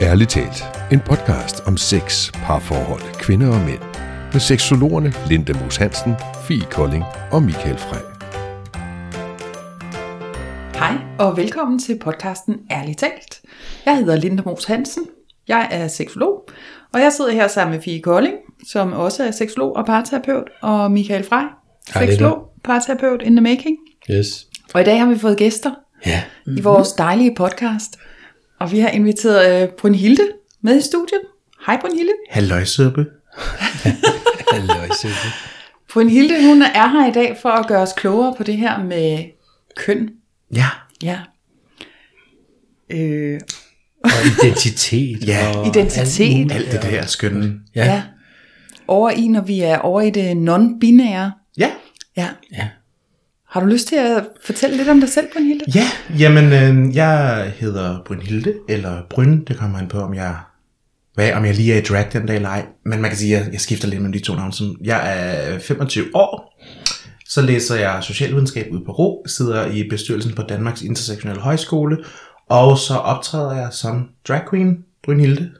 Ærligt talt, en podcast om sex, parforhold, kvinder og mænd. Med seksologerne Linda Moos Hansen, Fie Kolding og Michael Frey. Hej og velkommen til podcasten Ærligt talt. Jeg hedder Linda Moos Hansen. Jeg er seksolog, og jeg sidder her sammen med Fie Kolding, som også er seksolog og parterapeut, og Michael Frey, seksolog, parterapeut in the making. Yes. Og i dag har vi fået gæster Ja. i vores dejlige podcast, og vi har inviteret øh, Brunhilde med i studiet. Hej Brunhilde. Halløjsuppe. Halløj, Silke. Brunhilde, hun er her i dag for at gøre os klogere på det her med køn. Ja. Ja. Øh, Og identitet. Ja. og Identitet. alt. Alt det der skønne. Ja. ja. Over i, når vi er over i det non-binære. Ja. Ja. ja. Har du lyst til at fortælle lidt om dig selv, Brunhilde? Ja, jamen øh, jeg hedder Brynhilde, eller Bryn, det kommer an på, om jeg, hvad, om jeg lige er i drag den dag eller ej. Men man kan sige, at jeg, jeg skifter lidt mellem de to navne. Som- Jeg er 25 år, så læser jeg socialvidenskab ude på Ro, sidder i bestyrelsen på Danmarks Intersektionelle Højskole, og så optræder jeg som drag queen, Brynhilde,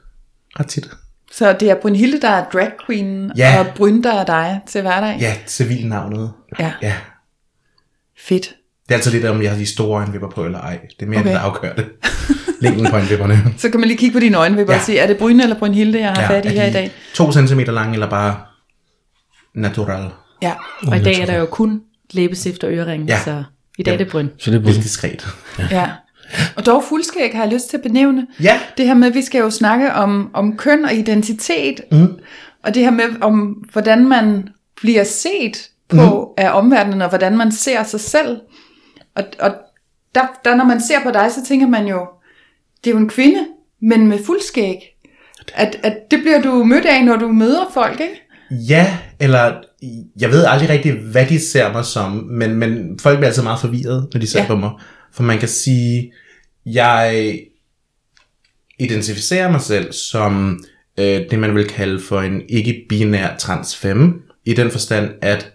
ret tit. Så det er Brunhilde, der er drag queen, Ja. og Bryn, der er dig til hverdag? Ja, civilnavnet. ja. Ja, Fedt. det er altid lidt om, jeg har de store øjenvipper på eller ej. Det er mere, Okay. okay. der afgør det. Længden på øjenvipperne. Så kan man lige kigge på dine øjenvipper ja. Ja. og sige, er det Bryn eller Brunhilde, jeg har ja, fat i er her i dag? To centimeter lange, eller bare natural. Ja. Og i dag er der jo kun læbestift og øreringe, Ja. ja. så i dag er det bryn. Så det er både. diskret. ja. Og dog fuldskæg har jeg lyst til at benævne. Ja. Det her med, at vi skal jo snakke om, om køn og identitet. Mm. Og det her med, om hvordan man bliver set på mm. af omverdenen, og hvordan man ser sig selv. Og, og der, der, når man ser på dig, så tænker man jo, det er jo en kvinde, men med fuldskæg. At, at det bliver du mødt af, når du møder folk, ikke? Ja, eller jeg ved aldrig rigtig, hvad de ser mig som, men, men folk bliver altid meget forvirret, når de ser Ja. på mig. For man kan sige, jeg identificerer mig selv som øh, det, man vil kalde for en ikke-binær transfemme, i den forstand, at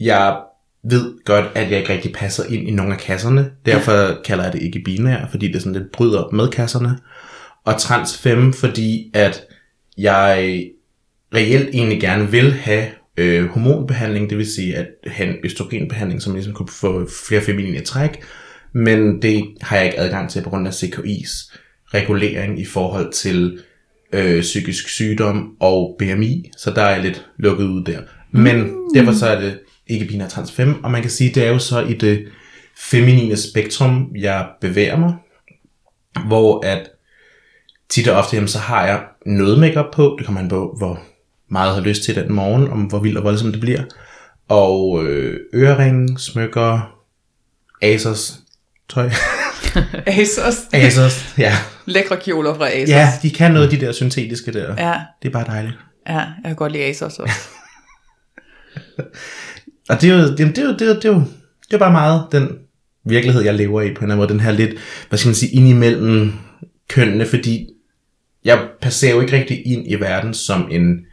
jeg ved godt, at jeg ikke rigtig passer ind i nogle af kasserne. Derfor ja. kalder jeg det ikke binær, fordi det sådan lidt bryder med kasserne. Og transfemme, fordi at jeg reelt egentlig gerne vil have øh, hormonbehandling, det vil sige at have en østrogenbehandling, som ligesom kunne få flere feminine træk, men det har jeg ikke adgang til på grund af CKI's regulering i forhold til øh, psykisk sygdom og BMI, så der er jeg lidt lukket ud der. Men derfor så er det ikke binær trans 5, og man kan sige, det er jo så i det feminine spektrum, jeg bevæger mig, hvor at tit og ofte, jamen, så har jeg noget makeup på, det kommer an på, hvor meget jeg har lyst til den morgen, om hvor vildt og voldsomt det bliver, og øh, øreringe, smykker, Asos, tøj, Asos. Asos, ja. Lækre kjoler fra Asos. Ja, de kan noget af de der syntetiske der. Ja, Det er bare dejligt. ja, jeg kan godt lide Asos også. Og det er jo, det, er- det, er jo, det, er jo, det, er jo, det er bare meget den virkelighed, jeg lever i på en eller anden måde. Den her lidt, hvad skal man sige, indimellem kønnene, fordi jeg passerer jo ikke rigtig ind i verden som en,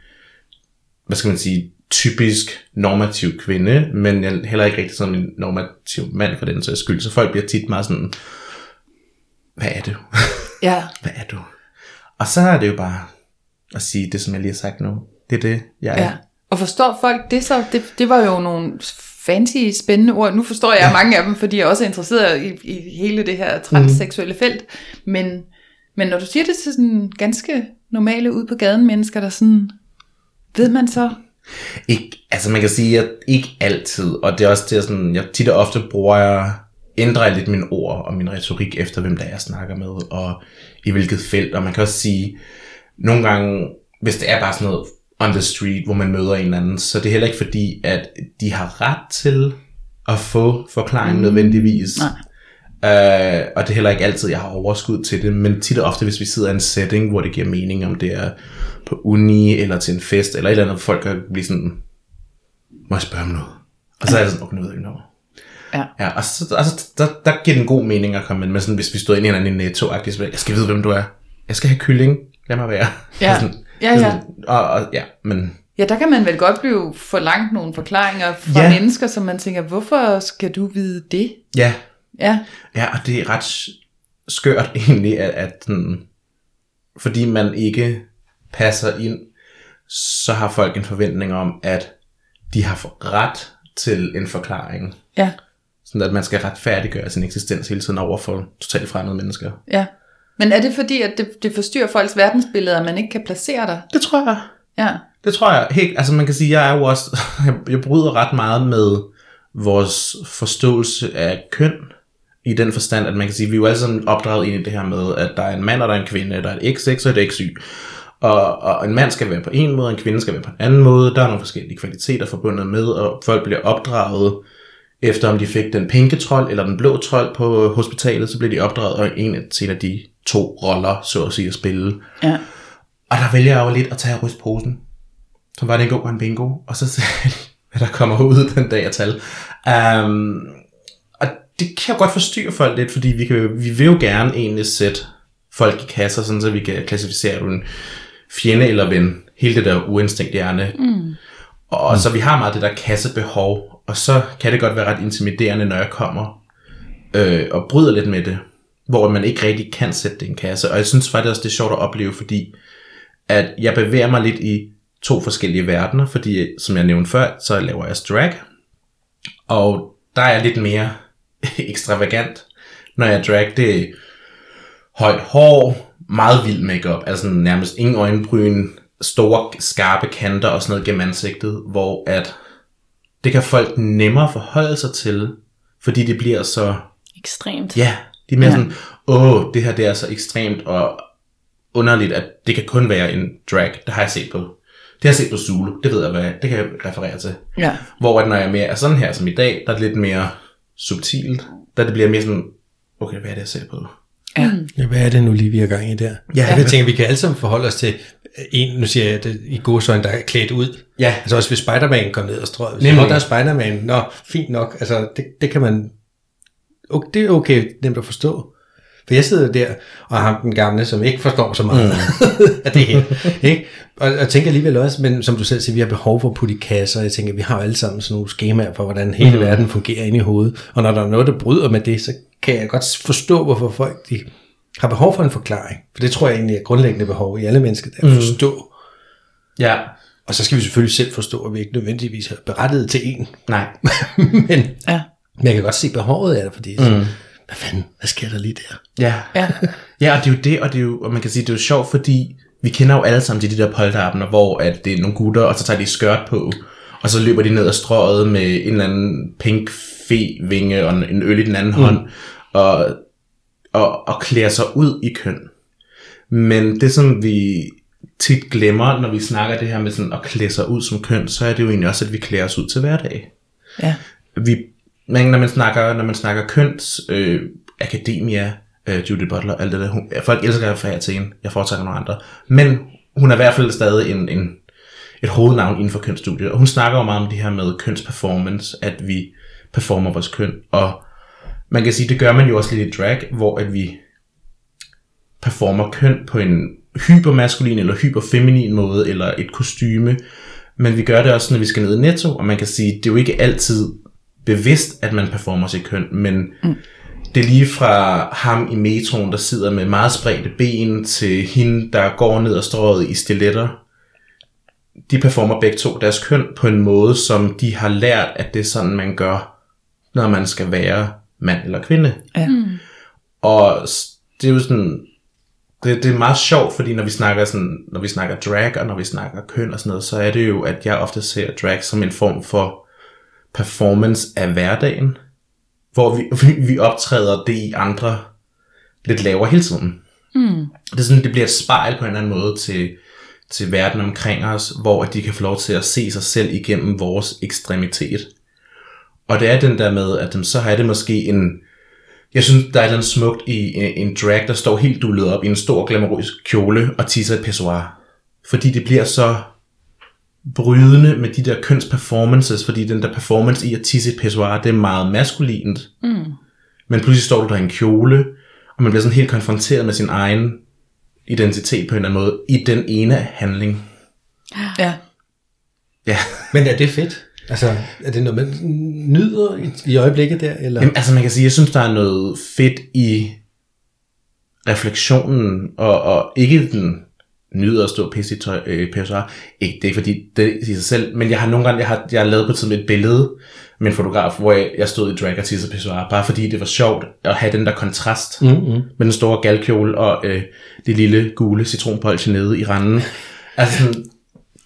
hvad skal man sige, typisk normativ kvinde, men jeg heller ikke rigtig som en normativ mand for den sags skyld. Så folk bliver tit meget sådan, hvad er du? Ja, hvad er du? Og så er det jo bare at sige det, som jeg lige har sagt nu. Det er det, jeg er. ja. Og forstår folk det så? Det, det var jo nogle fancy, spændende ord. Nu forstår jeg ja. mange af dem, fordi jeg også er interesseret i, i hele det her transseksuelle mm. felt. Men, men når du siger det til sådan ganske normale ud på gaden mennesker, der sådan, ved man så, Ikke, altså man kan sige, at ikke altid, og det er også det, sådan, jeg tit og ofte bruger jeg, ændrer jeg lidt mine ord og min retorik efter, hvem der er, jeg snakker med, og i hvilket felt, og man kan også sige, nogle gange, hvis det er bare sådan noget on the street, hvor man møder en eller anden, så det er heller ikke fordi, at de har ret til at få forklaring mm. nødvendigvis. Nej. Uh, og det er heller ikke altid, jeg har overskud til det, men tit og ofte, hvis vi sidder i en setting, hvor det giver mening, om det er på uni, eller til en fest, eller et eller andet, hvor folk kan blive sådan, må jeg spørge om noget? Og så er det sådan, okay, nu ved jeg noget. Ja. ja og så, altså, der, der giver det en god mening at komme ind med sådan, hvis vi stod ind i en eller anden netto jeg skal vide, hvem du er. Jeg skal have kylling. Lad mig være. Ja. Sådan, Ja, ja. sådan, og, og, ja, men Ja, der kan man vel godt blive forlangt nogle forklaringer fra ja. Ja. mennesker, som man tænker, hvorfor skal du vide det? ja, Ja, ja, og det er ret skørt egentlig, at, at sådan, fordi man ikke passer ind, så har folk en forventning om, at de har ret til en forklaring. Ja, Sådan at man skal retfærdiggøre sin eksistens hele tiden over for totalt fremmede mennesker. ja. Men er det fordi, at det, det forstyrrer folks verdensbillede, at man ikke kan placere dig? Det tror jeg. Ja, Det tror jeg helt, altså man kan sige, jeg er jo også, jeg, jeg bryder ret meget med vores forståelse af køn, i den forstand, at man kan sige, vi er jo alle sammen opdraget ind i det her med, at der er en mand og der er en kvinde, der er et XX og et XY. Og, og en mand skal være på en måde, og en kvinde skal være på en anden måde. Der er nogle forskellige kvaliteter forbundet med, og folk bliver opdraget efter om de fik den pinke trold eller den blå trold på hospitalet, så bliver de opdraget og en til en af de to roller, så at sige, at spille. ja. Og der vælger jeg jo lidt at tage og ryste posen. Så var det en god og en bingo. Og så ser jeg, hvad der kommer ud den dag af tal. Um, og det kan jo godt forstyrre folk lidt, fordi vi, kan, vi vil jo gerne egentlig sætte folk i kasser, sådan så vi kan klassificere er en fjende eller ven. Hele det der uinstinkt hjerne. Mm. Og mm. så vi har meget det der kassebehov. Og så kan det godt være ret intimiderende, når jeg kommer øh, og bryder lidt med det. Hvor man ikke rigtig kan sætte det i en kasse. Og jeg synes faktisk også, det er sjovt at opleve, fordi at jeg bevæger mig lidt i to forskellige verdener, fordi som jeg nævnte før, så laver jeg drag, og der er jeg lidt mere ekstravagant, når jeg drag. Det er højt hår, meget vild makeup, altså nærmest ingen øjenbryn, store skarpe kanter og sådan noget gennem ansigtet, hvor at det kan folk nemmere forholde sig til, fordi det bliver så Ekstremt. Ja, de er mere Ja. ja. sådan, åh, det her det er så ekstremt og underligt, at det kan kun være en drag. Det har jeg set på. Det har jeg set på Zulu. Det ved jeg, hvad det kan jeg referere til. Ja. Hvor at når jeg er mere er sådan her som i dag, der er det lidt mere subtilt. Der det bliver mere sådan, okay, hvad er det, jeg ser på? Ja. Ja, hvad er det nu lige, vi er gang i der? Ja. jeg tænker, vi kan alle sammen forholde os til en, nu siger jeg det i godsøjne, der er klædt ud. Ja. Altså også hvis Spider-Man kom ned og strøg. Hvis Nemlig. Nemlig. der er Spider-Man, nå, fint nok. Altså det, det kan man, okay, det er okay nemt at forstå. For jeg sidder der, og har ham den gamle, som ikke forstår så meget mm. af det her. Ikke? Og jeg tænker alligevel også, men som du selv siger, vi har behov for at putte i kasser. Jeg tænker, vi har jo alle sammen sådan nogle skemaer for, hvordan hele mm. verden fungerer inde i hovedet. Og når der er noget, der bryder med det, så kan jeg godt forstå, hvorfor folk de har behov for en forklaring. For det tror jeg egentlig er grundlæggende behov i alle mennesker, det er at forstå. Ja. Og så skal vi selvfølgelig selv forstå, at vi ikke nødvendigvis har berettet til en. Nej. men, Ja. Men jeg kan godt se behovet af det, fordi mm. hvad fanden, hvad sker der lige der? Ja. Ja. Ja, og det er jo det, og det er jo, og man kan sige, det er jo sjovt, fordi vi kender jo alle sammen til de der polterabner, hvor at det er nogle gutter, og så tager de skørt på, og så løber de ned ad strøget med en eller anden pink fe-vinge og en øl i den anden mm. hånd, og, og, og klæder sig ud i køn. Men det, som vi tit glemmer, når vi snakker det her med sådan at klæde sig ud som køn, så er det jo egentlig også, at vi klæder os ud til hverdag Ja. vi, men når man snakker, når man snakker køns, øh, akademia, øh, Judy Butler, alt det der, hun, folk elsker at referere til hende, jeg foretrækker nogle andre, men hun er i hvert fald stadig en, en, et hovednavn inden for kønsstudiet, og hun snakker jo meget om det her med kønsperformance, at vi performer vores køn, og man kan sige, det gør man jo også lidt i drag, hvor at vi performer køn på en hypermaskulin eller hyperfeminin måde, eller et kostyme, men vi gør det også, når vi skal ned i netto, og man kan sige, det er jo ikke altid bevidst, at man performer sit køn, men mm. det er lige fra ham i metroen, der sidder med meget spredte ben, til hende, der går ned og strøget i stiletter. De performer begge to deres køn på en måde, som de har lært, at det er sådan, man gør, når man skal være mand eller kvinde. Ja. Og s- det er jo sådan, det, det er meget sjovt, fordi når vi snakker sådan, når vi snakker drag, og når vi snakker køn og sådan noget, så er det jo, at jeg ofte ser drag som en form for performance af hverdagen, hvor vi, vi, vi optræder det i andre lidt lavere hele tiden. Mm. Det er sådan, det bliver et spejl på en eller anden måde til, til verden omkring os, hvor at de kan få lov til at se sig selv igennem vores ekstremitet. Og det er den der med, at dem, så har det måske en, jeg synes, der er et eller andet smukt i en, en drag, der står helt dullet op i en stor glamourøs kjole og tisser et pissoir. Fordi det bliver så brydende med de der kønsperformances, fordi den der performance i at tisse et pissoir, det er meget maskulint. Mm. Men pludselig står du der i en kjole, og man bliver sådan helt konfronteret med sin egen identitet på en eller anden måde, i den ene handling. Ja. Ja. Men er det fedt? Altså, er det noget, man nyder i, i øjeblikket der? Eller? Jamen, altså man kan sige, jeg synes, der er noget fedt i refleksionen, og, og ikke den nyder at stå pisse i tøj, øh, pissoir. Ikke, det er ikke fordi, det i sig selv, men jeg har nogle gange, jeg har, jeg har lavet på tidspunkt et billede med en fotograf, hvor jeg, jeg stod i drag og tisse pissoir, bare fordi det var sjovt at have den der kontrast mm-hmm. med den store galkjole og øh, det lille gule citronpolche nede i randen. Altså sådan,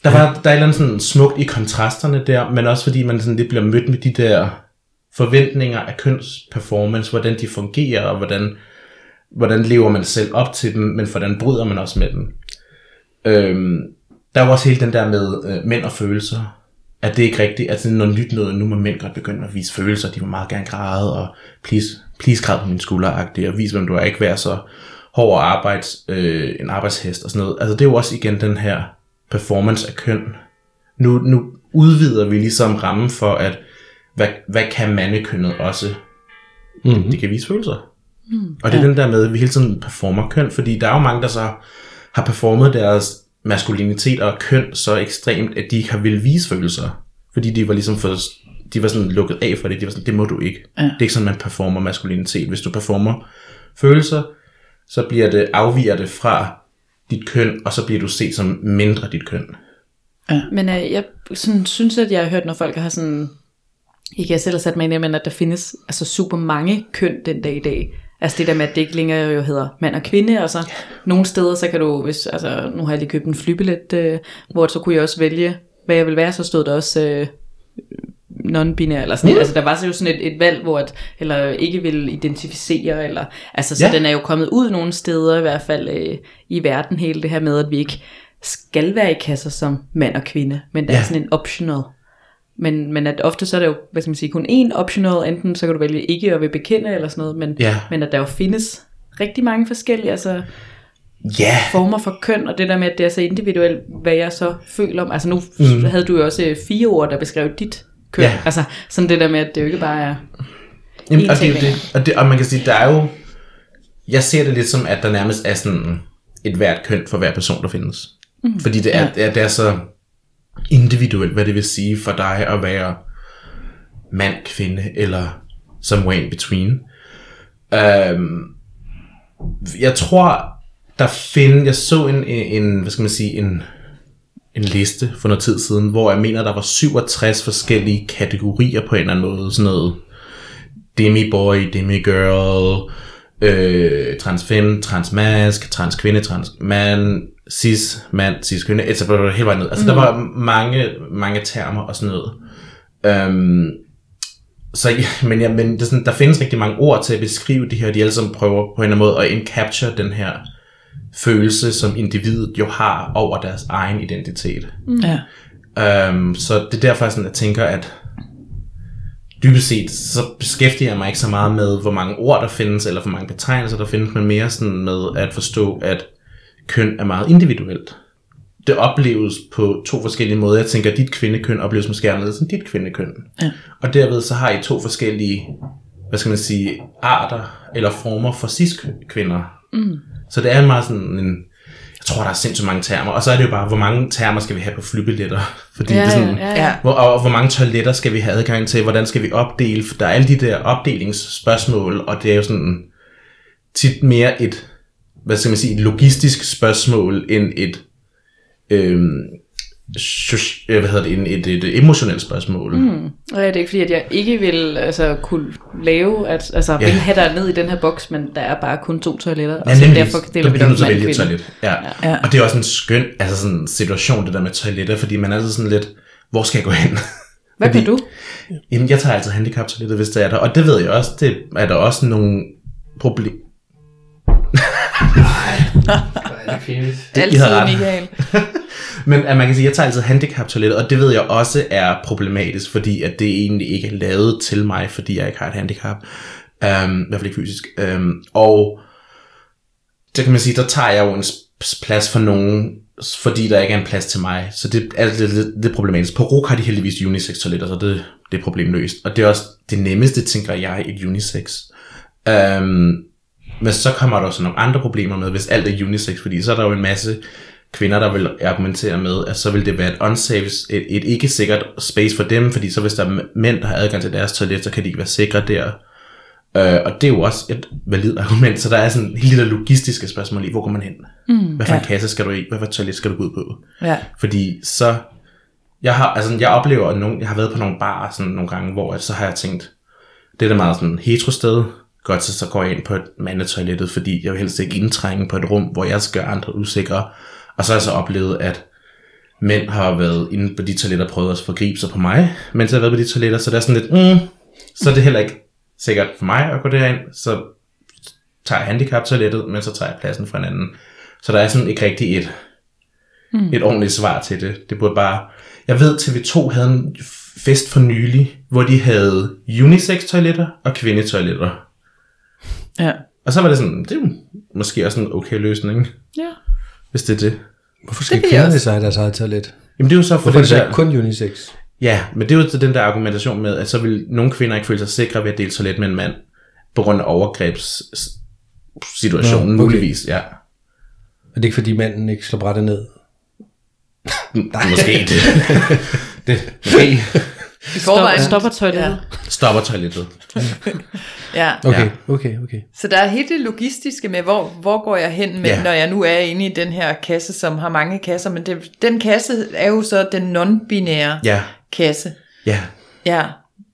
der, var, der er et eller andet sådan smukt i kontrasterne der, men også fordi man sådan lidt bliver mødt med de der forventninger af kønsperformance, hvordan de fungerer, og hvordan, hvordan lever man selv op til dem, men hvordan bryder man også med dem. Øhm, der er jo også hele den der med øh, mænd og følelser, at det er ikke rigtigt, at det er noget nyt noget, nu må mænd godt begynde at vise følelser, de vil meget gerne græde, og please, please græd på min skulder, og vise, hvem du er, ikke være så hård arbejds, øh, en arbejdshest og sådan noget. Altså det er jo også igen den her performance af køn. Nu, nu udvider vi ligesom rammen for, at hvad, hvad kan mandekønnet også? Mm-hmm. Det kan vise følelser. Mm, og det er ja. den der med, at vi hele tiden performer køn, fordi der er jo mange, der så har performet deres maskulinitet og køn så ekstremt, at de ikke har vil vise følelser. Fordi de var ligesom for, de var sådan lukket af for det. De var sådan, det må du ikke. Ja. Det er ikke sådan, man performer maskulinitet. Hvis du performer følelser, så bliver det, afviger det fra dit køn, og så bliver du set som mindre dit køn. Ja. Men øh, jeg sådan, synes, at jeg har hørt, når folk har sådan, ikke jeg selv har sat mig ind i, men at der findes altså super mange køn den dag i dag. Altså det der med, at det ikke længere jo hedder mand og kvinde, og så nogle steder, så kan du, hvis, altså nu har jeg lige købt en flybillet, øh, hvor så kunne jeg også vælge, hvad jeg vil være, så stod der også øh, non-binær, eller sådan mm. Altså der var så jo sådan et, et valg, hvor at, eller ikke vil identificere, eller, altså så ja. den er jo kommet ud nogle steder, i hvert fald øh, i verden, hele det her med, at vi ikke skal være i kasser som mand og kvinde, men der ja. er sådan en optional. Men, men at ofte så er der jo, hvad skal man sige, kun én optional, enten så kan du vælge ikke at vil bekende eller sådan noget, men, ja. men at der jo findes rigtig mange forskellige altså, ja. former for køn, og det der med, at det er så individuelt, hvad jeg så føler om. Altså nu mm. havde du jo også øh, fire ord, der beskrev dit køn. Ja. Altså sådan det der med, at det jo ikke bare er Jamen, og, det, er det, og, det, og man kan sige, der er jo, jeg ser det lidt som, at der nærmest er sådan et hvert køn for hver person, der findes. Mm. Fordi det er, ja. det, er, det er så individuelt, hvad det vil sige for dig at være mand, kvinde eller somewhere in between. Um, jeg tror, der finder, jeg så en, en, hvad skal man sige, en, en liste for noget tid siden, hvor jeg mener, der var 67 forskellige kategorier på en eller anden måde. Sådan noget demi-boy, demi-girl, øh, trans-fem, trans-mask, trans-kvinde, trans-mand, cis-mand, cis-kvinde, etc. hele vejen ned. Altså mm. der var mange, mange termer og sådan noget. Um, så, men, ja, men det er sådan, der findes rigtig mange ord til at beskrive det her, de alle sammen prøver på en eller anden måde at encapture den her følelse, som individet jo har over deres egen identitet. Mm. Ja. Um, så det er derfor, sådan, jeg tænker, at dybest set, så beskæftiger jeg mig ikke så meget med, hvor mange ord der findes, eller hvor mange betegnelser der findes, men mere sådan med at forstå, at køn er meget individuelt. Det opleves på to forskellige måder. Jeg tænker, at dit kvindekøn opleves måske anderledes end dit kvindekøn. Ja. Og derved så har I to forskellige, hvad skal man sige, arter eller former for cis-kvinder. Mm. Så det er meget sådan en, jeg tror, der er sindssygt mange termer. Og så er det jo bare, hvor mange termer skal vi have på flybilletter? Fordi Ja, det er sådan, ja, ja. Hvor, og hvor mange toiletter skal vi have adgang til? Hvordan skal vi opdele? For der er alle de der opdelingsspørgsmål, og det er jo sådan tit mere et, hvad skal man sige, et logistisk spørgsmål, end et, øhm, øh, hvad hedder det, et, et, et emotionelt spørgsmål. Mm. Og det er ikke fordi, at jeg ikke vil altså, kunne lave, at, altså Ja. vil have dig ned i den her boks, men der er bare kun to toiletter, og Ja, så nemlig. derfor deler Der vi det op vælge et toilet. Ja. Ja. Og det er også en skøn altså sådan en situation, det der med toiletter, fordi man er altid sådan lidt, hvor skal jeg gå hen? Hvad Fordi- kan du? Jamen, jeg tager altid handicap-toilettet, hvis det er der. Og det ved jeg også, det er der også nogle problemer. Altid. Michael. Men at man kan sige, at jeg tager altid handicap-toilettet, og det ved jeg også er problematisk, fordi at det egentlig ikke er lavet til mig, fordi jeg ikke har et handicap. Um, I hvert fald ikke fysisk. Um, og så kan man sige, der tager jeg jo en plads for nogen, fordi der ikke er en plads til mig. Så det er lidt, lidt, lidt problematisk. På RUK har de heldigvis unisex toiletter, så det, det er problemløst. Og det er også det nemmeste, tænker jeg, et unisex. Um, men så kommer der også nogle andre problemer med, hvis alt er unisex, fordi så er der jo en masse kvinder, der vil argumentere med, at så vil det være et unsafe, et, et ikke sikkert space for dem, fordi så hvis der er mænd, der har adgang til deres toilet, så kan de ikke være sikre der. Øh, og det er jo også et valid argument, så der er sådan hele det logistiske spørgsmål i, hvor går man hen? Mm, hvad for en ja. kasse skal du i? Hvad for et toilet skal du gå ud på? Ja. Fordi så, jeg har, altså jeg oplever, at nogen, jeg har været på nogle barer sådan nogle gange, hvor at så har jeg tænkt, det er da meget sådan hetero sted, godt så, så går jeg ind på et mandetoilettet, fordi jeg vil helst ikke indtrænge på et rum, hvor jeg skal gøre andre usikre. Og så har jeg så oplevet, at mænd har været inde på de toiletter og prøvet at forgribe sig på mig, mens jeg har været på de toiletter, så det er sådan lidt, mm, så er det heller ikke sikkert for mig at gå derind, så tager jeg handicap-toilettet, men så tager jeg pladsen fra en anden. Så der er sådan ikke rigtig et, mm. et ordentligt svar til det. Det burde bare... Jeg ved, TV2 havde en fest for nylig, hvor de havde unisex-toiletter og kvindetoiletter. Ja. Og så var det sådan, det er jo måske også en okay løsning, Ja. hvis det er det. Hvorfor skal Det kvinderne sig deres eget toilet? Jamen det er jo så for Hvorfor er den det så der, ikke kun unisex? Ja, men det er jo den der argumentation med, at så vil nogle kvinder ikke føle sig sikre ved at dele toilet med en mand, på grund af overgrebssituationen, Nå, okay. muligvis, ja. Er det ikke fordi manden ikke slår brættet ned? Nej. Måske det. det måske I forvejen. Stopper toilettet. stopper toilettet. Ja. Okay, Ja. okay, okay. Så der er helt det logistiske med, hvor, hvor går jeg hen, med, Ja. når jeg nu er inde i den her kasse, som har mange kasser. Men det, den kasse er jo så den non-binære Ja, kasse. ja. Ja.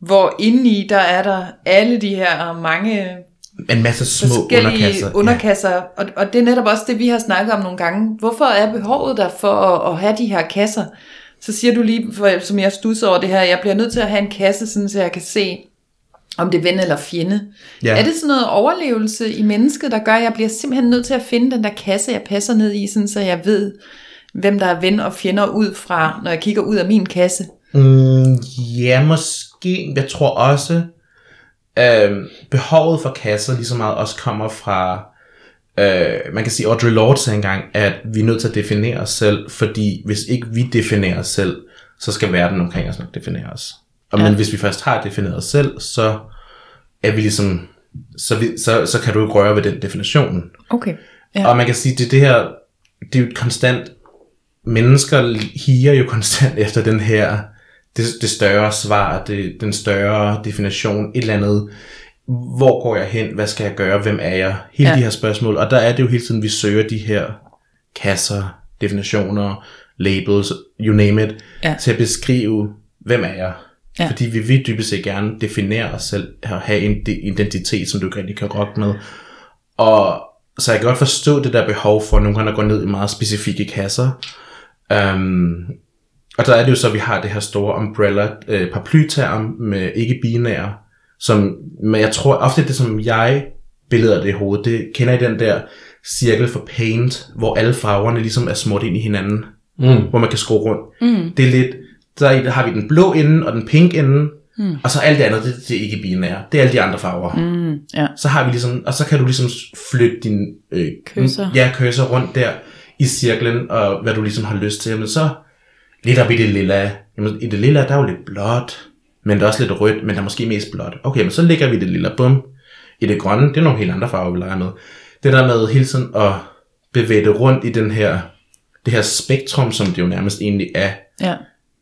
Hvor indeni, der er der alle de her mange En masse små underkasser. underkasser. Ja. Og, og det er netop også det, vi har snakket om nogle gange. Hvorfor er behovet der for at, at have de her kasser? Så siger du lige, for, som jeg stusser over det her, jeg bliver nødt til at have en kasse, sådan, så jeg kan se, om det er ven eller fjende. Ja. Er det sådan noget overlevelse i mennesket, der gør, at jeg bliver simpelthen nødt til at finde den der kasse, jeg passer ned i, sådan, så jeg ved, hvem der er ven og fjender ud fra, når jeg kigger ud af min kasse? Mm, ja, måske. Jeg tror også, øh, behovet for kasser lige så meget også kommer fra, øh, man kan sige, Audre Lorde sagde engang, at vi er nødt til at definere os selv, fordi hvis ikke vi definerer os selv, så skal verden omkring os nok definere os. Og ja. men hvis vi først har defineret os selv, så er vi ligesom, så, vi, så, så kan du ikke røre ved den definition. Okay. Ja. Og man kan sige, det, det her, det er jo et konstant, mennesker higer jo konstant efter den her, det, det større svar, det, den større definition, et eller andet, hvor går jeg hen, hvad skal jeg gøre, hvem er jeg, hele Ja. de her spørgsmål, og der er det jo hele tiden, vi søger de her kasser, definitioner, labels, you name it, Ja. til at beskrive, hvem er jeg. Ja. Fordi vi vil dybest set gerne definere os selv, og have en de- identitet, som du ikke rigtig kan rokke med. Og så jeg kan godt forstå det der behov for nogle gange at gå ned i meget specifikke kasser. Um, og der er det jo så, at vi har det her store umbrella øh, paraplyterm med ikke-binære, som, men jeg tror ofte det, som jeg billeder det i hovedet, det kender I den der cirkel for paint, hvor alle farverne ligesom er smurt ind i hinanden, mm. hvor man kan skrue rundt. Mm. Det er lidt, der i- der har vi den blå ende og den pink ende, mm. og så alt det andet, det, det er ikke binære. Det er alle de andre farver. Mm. Ja. Så har vi ligesom, og så kan du ligesom flytte din øh, Cursor. Ja, cursor rundt der i cirklen, og hvad du ligesom har lyst til. Men så lidt op i det lilla. Jamen, i det lilla, der er jo lidt blåt, men der er også lidt rødt, men der er måske mest blåt. Okay, men så lægger vi det lilla, bum. I det grønne, det er nogle helt andre farver, vi leger med. Det der med hele tiden at bevæge det rundt i den her, det her spektrum, som det jo nærmest egentlig er, Ja.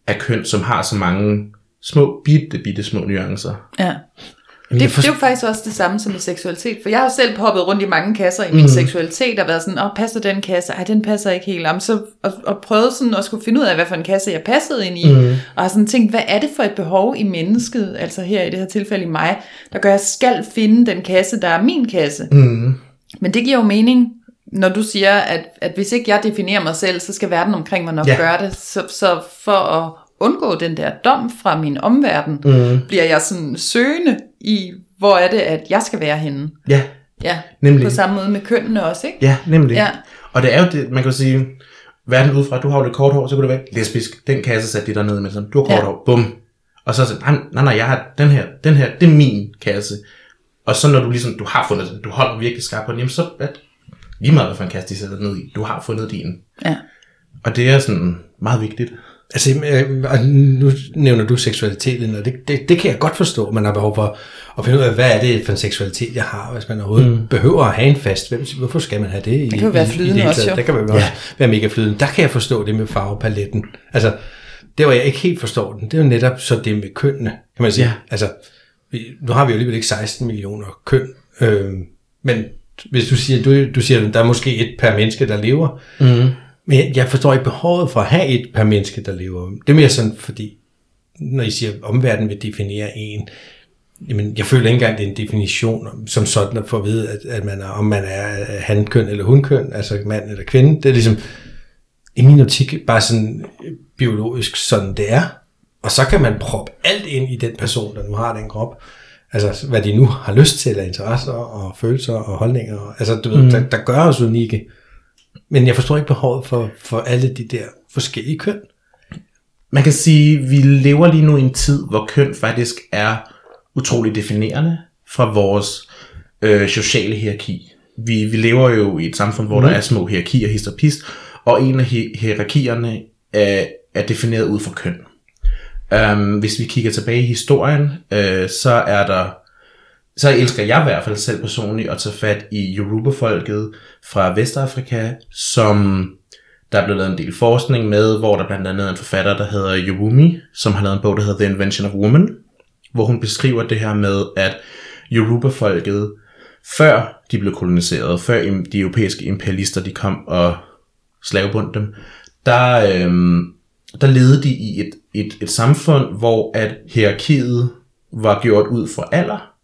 af køn, som har så mange små, bitte, bitte små nuancer. Ja. Det, det er jo faktisk også det samme som med seksualitet, for jeg har selv hoppet rundt i mange kasser i min mm. seksualitet, og været sådan, åh, passer den kasse? Ej, den passer ikke helt. Om, så, og, og prøvet sådan at skulle finde ud af, hvad for en kasse jeg passede ind i, mm. og har sådan tænkt, hvad er det for et behov i mennesket, altså her i det her tilfælde i mig, der gør, at jeg skal finde den kasse, der er min kasse. Mm. Men det giver jo mening, når du siger, at, at hvis ikke jeg definerer mig selv, så skal verden omkring mig nok Ja. gøre det. Så, så for at undgå den der dom fra min omverden, mm. bliver jeg sådan søgende i, hvor er det, at jeg skal være henne. Ja, Ja, Nemlig. på samme måde med kønnene også, ikke? Ja, nemlig. Ja. Og det er jo det, man kan sige, verden udefra, du har jo lidt kort hår, så kunne det være lesbisk. Den kasse satte de der ned med sådan, du har kort Ja. hår, bum. Og så sådan, nej, nej, nej, jeg har den her, den her, det er min kasse. Og så når du ligesom, du har fundet den, du holder virkelig skarpt på den, jamen så er det lige meget, hvad for en kasse de sætter ned i, du har fundet din. Ja. Og det er sådan meget vigtigt. Altså, nu nævner du seksualiteten, og det, det, det kan jeg godt forstå, man har behov for at finde ud af, hvad er det for en seksualitet, jeg har, hvis man overhovedet mm. behøver at have en fast. Hvem, hvorfor skal man have det? Det kan jo være flydende hele også, taget? jo. Der kan man jo også være mega flydende. Der kan jeg forstå det med farvepaletten. Altså, det hvor jeg ikke helt forstår den, det er jo netop så det med kønnene, kan man sige. Ja. Altså, vi, nu har vi jo alligevel ikke 16 millioner køn, øh, men hvis du siger, du, du siger, at der er måske et per menneske, der lever, Mm. Men jeg forstår ikke behovet for at have et per menneske, der lever. Det er mere sådan, fordi når I siger, at omverdenen vil definere en, jamen, jeg føler ikke engang, det er en definition som sådan at få at vide, at, at man er, om man er hankøn eller hunkøn, altså mand eller kvinde. Det er ligesom, i min optik, bare sådan øh, biologisk sådan det er. Og så kan man proppe alt ind i den person, der nu har den krop. Altså, hvad de nu har lyst til, af interesser og følelser og holdninger. Altså, du ved, mm. der, der gør os unikke. Men jeg forstår ikke behovet for, for alle de der forskellige køn. Man kan sige, at vi lever lige nu i en tid, hvor køn faktisk er utrolig definerende fra vores øh, sociale hierarki. Vi, vi lever jo i et samfund, hvor mm. der er små hierarkier, hist og pist, og en af hi- hierarkierne er, er defineret ud fra køn. Um, hvis vi kigger tilbage i historien, øh, så er der så elsker jeg i hvert fald selv personligt at tage fat i Yoruba-folket fra Vestafrika, som der er blevet lavet en del forskning med, hvor der blandt andet er en forfatter, der hedder Yowumi, som har lavet en bog, der hedder The Invention of Woman, hvor hun beskriver det her med, at Yoruba-folket, før de blev koloniseret, før de europæiske imperialister de kom og slavebundte dem, der, øhm, der levede de i et, et, et samfund, hvor at hierarkiet var gjort ud fra alder,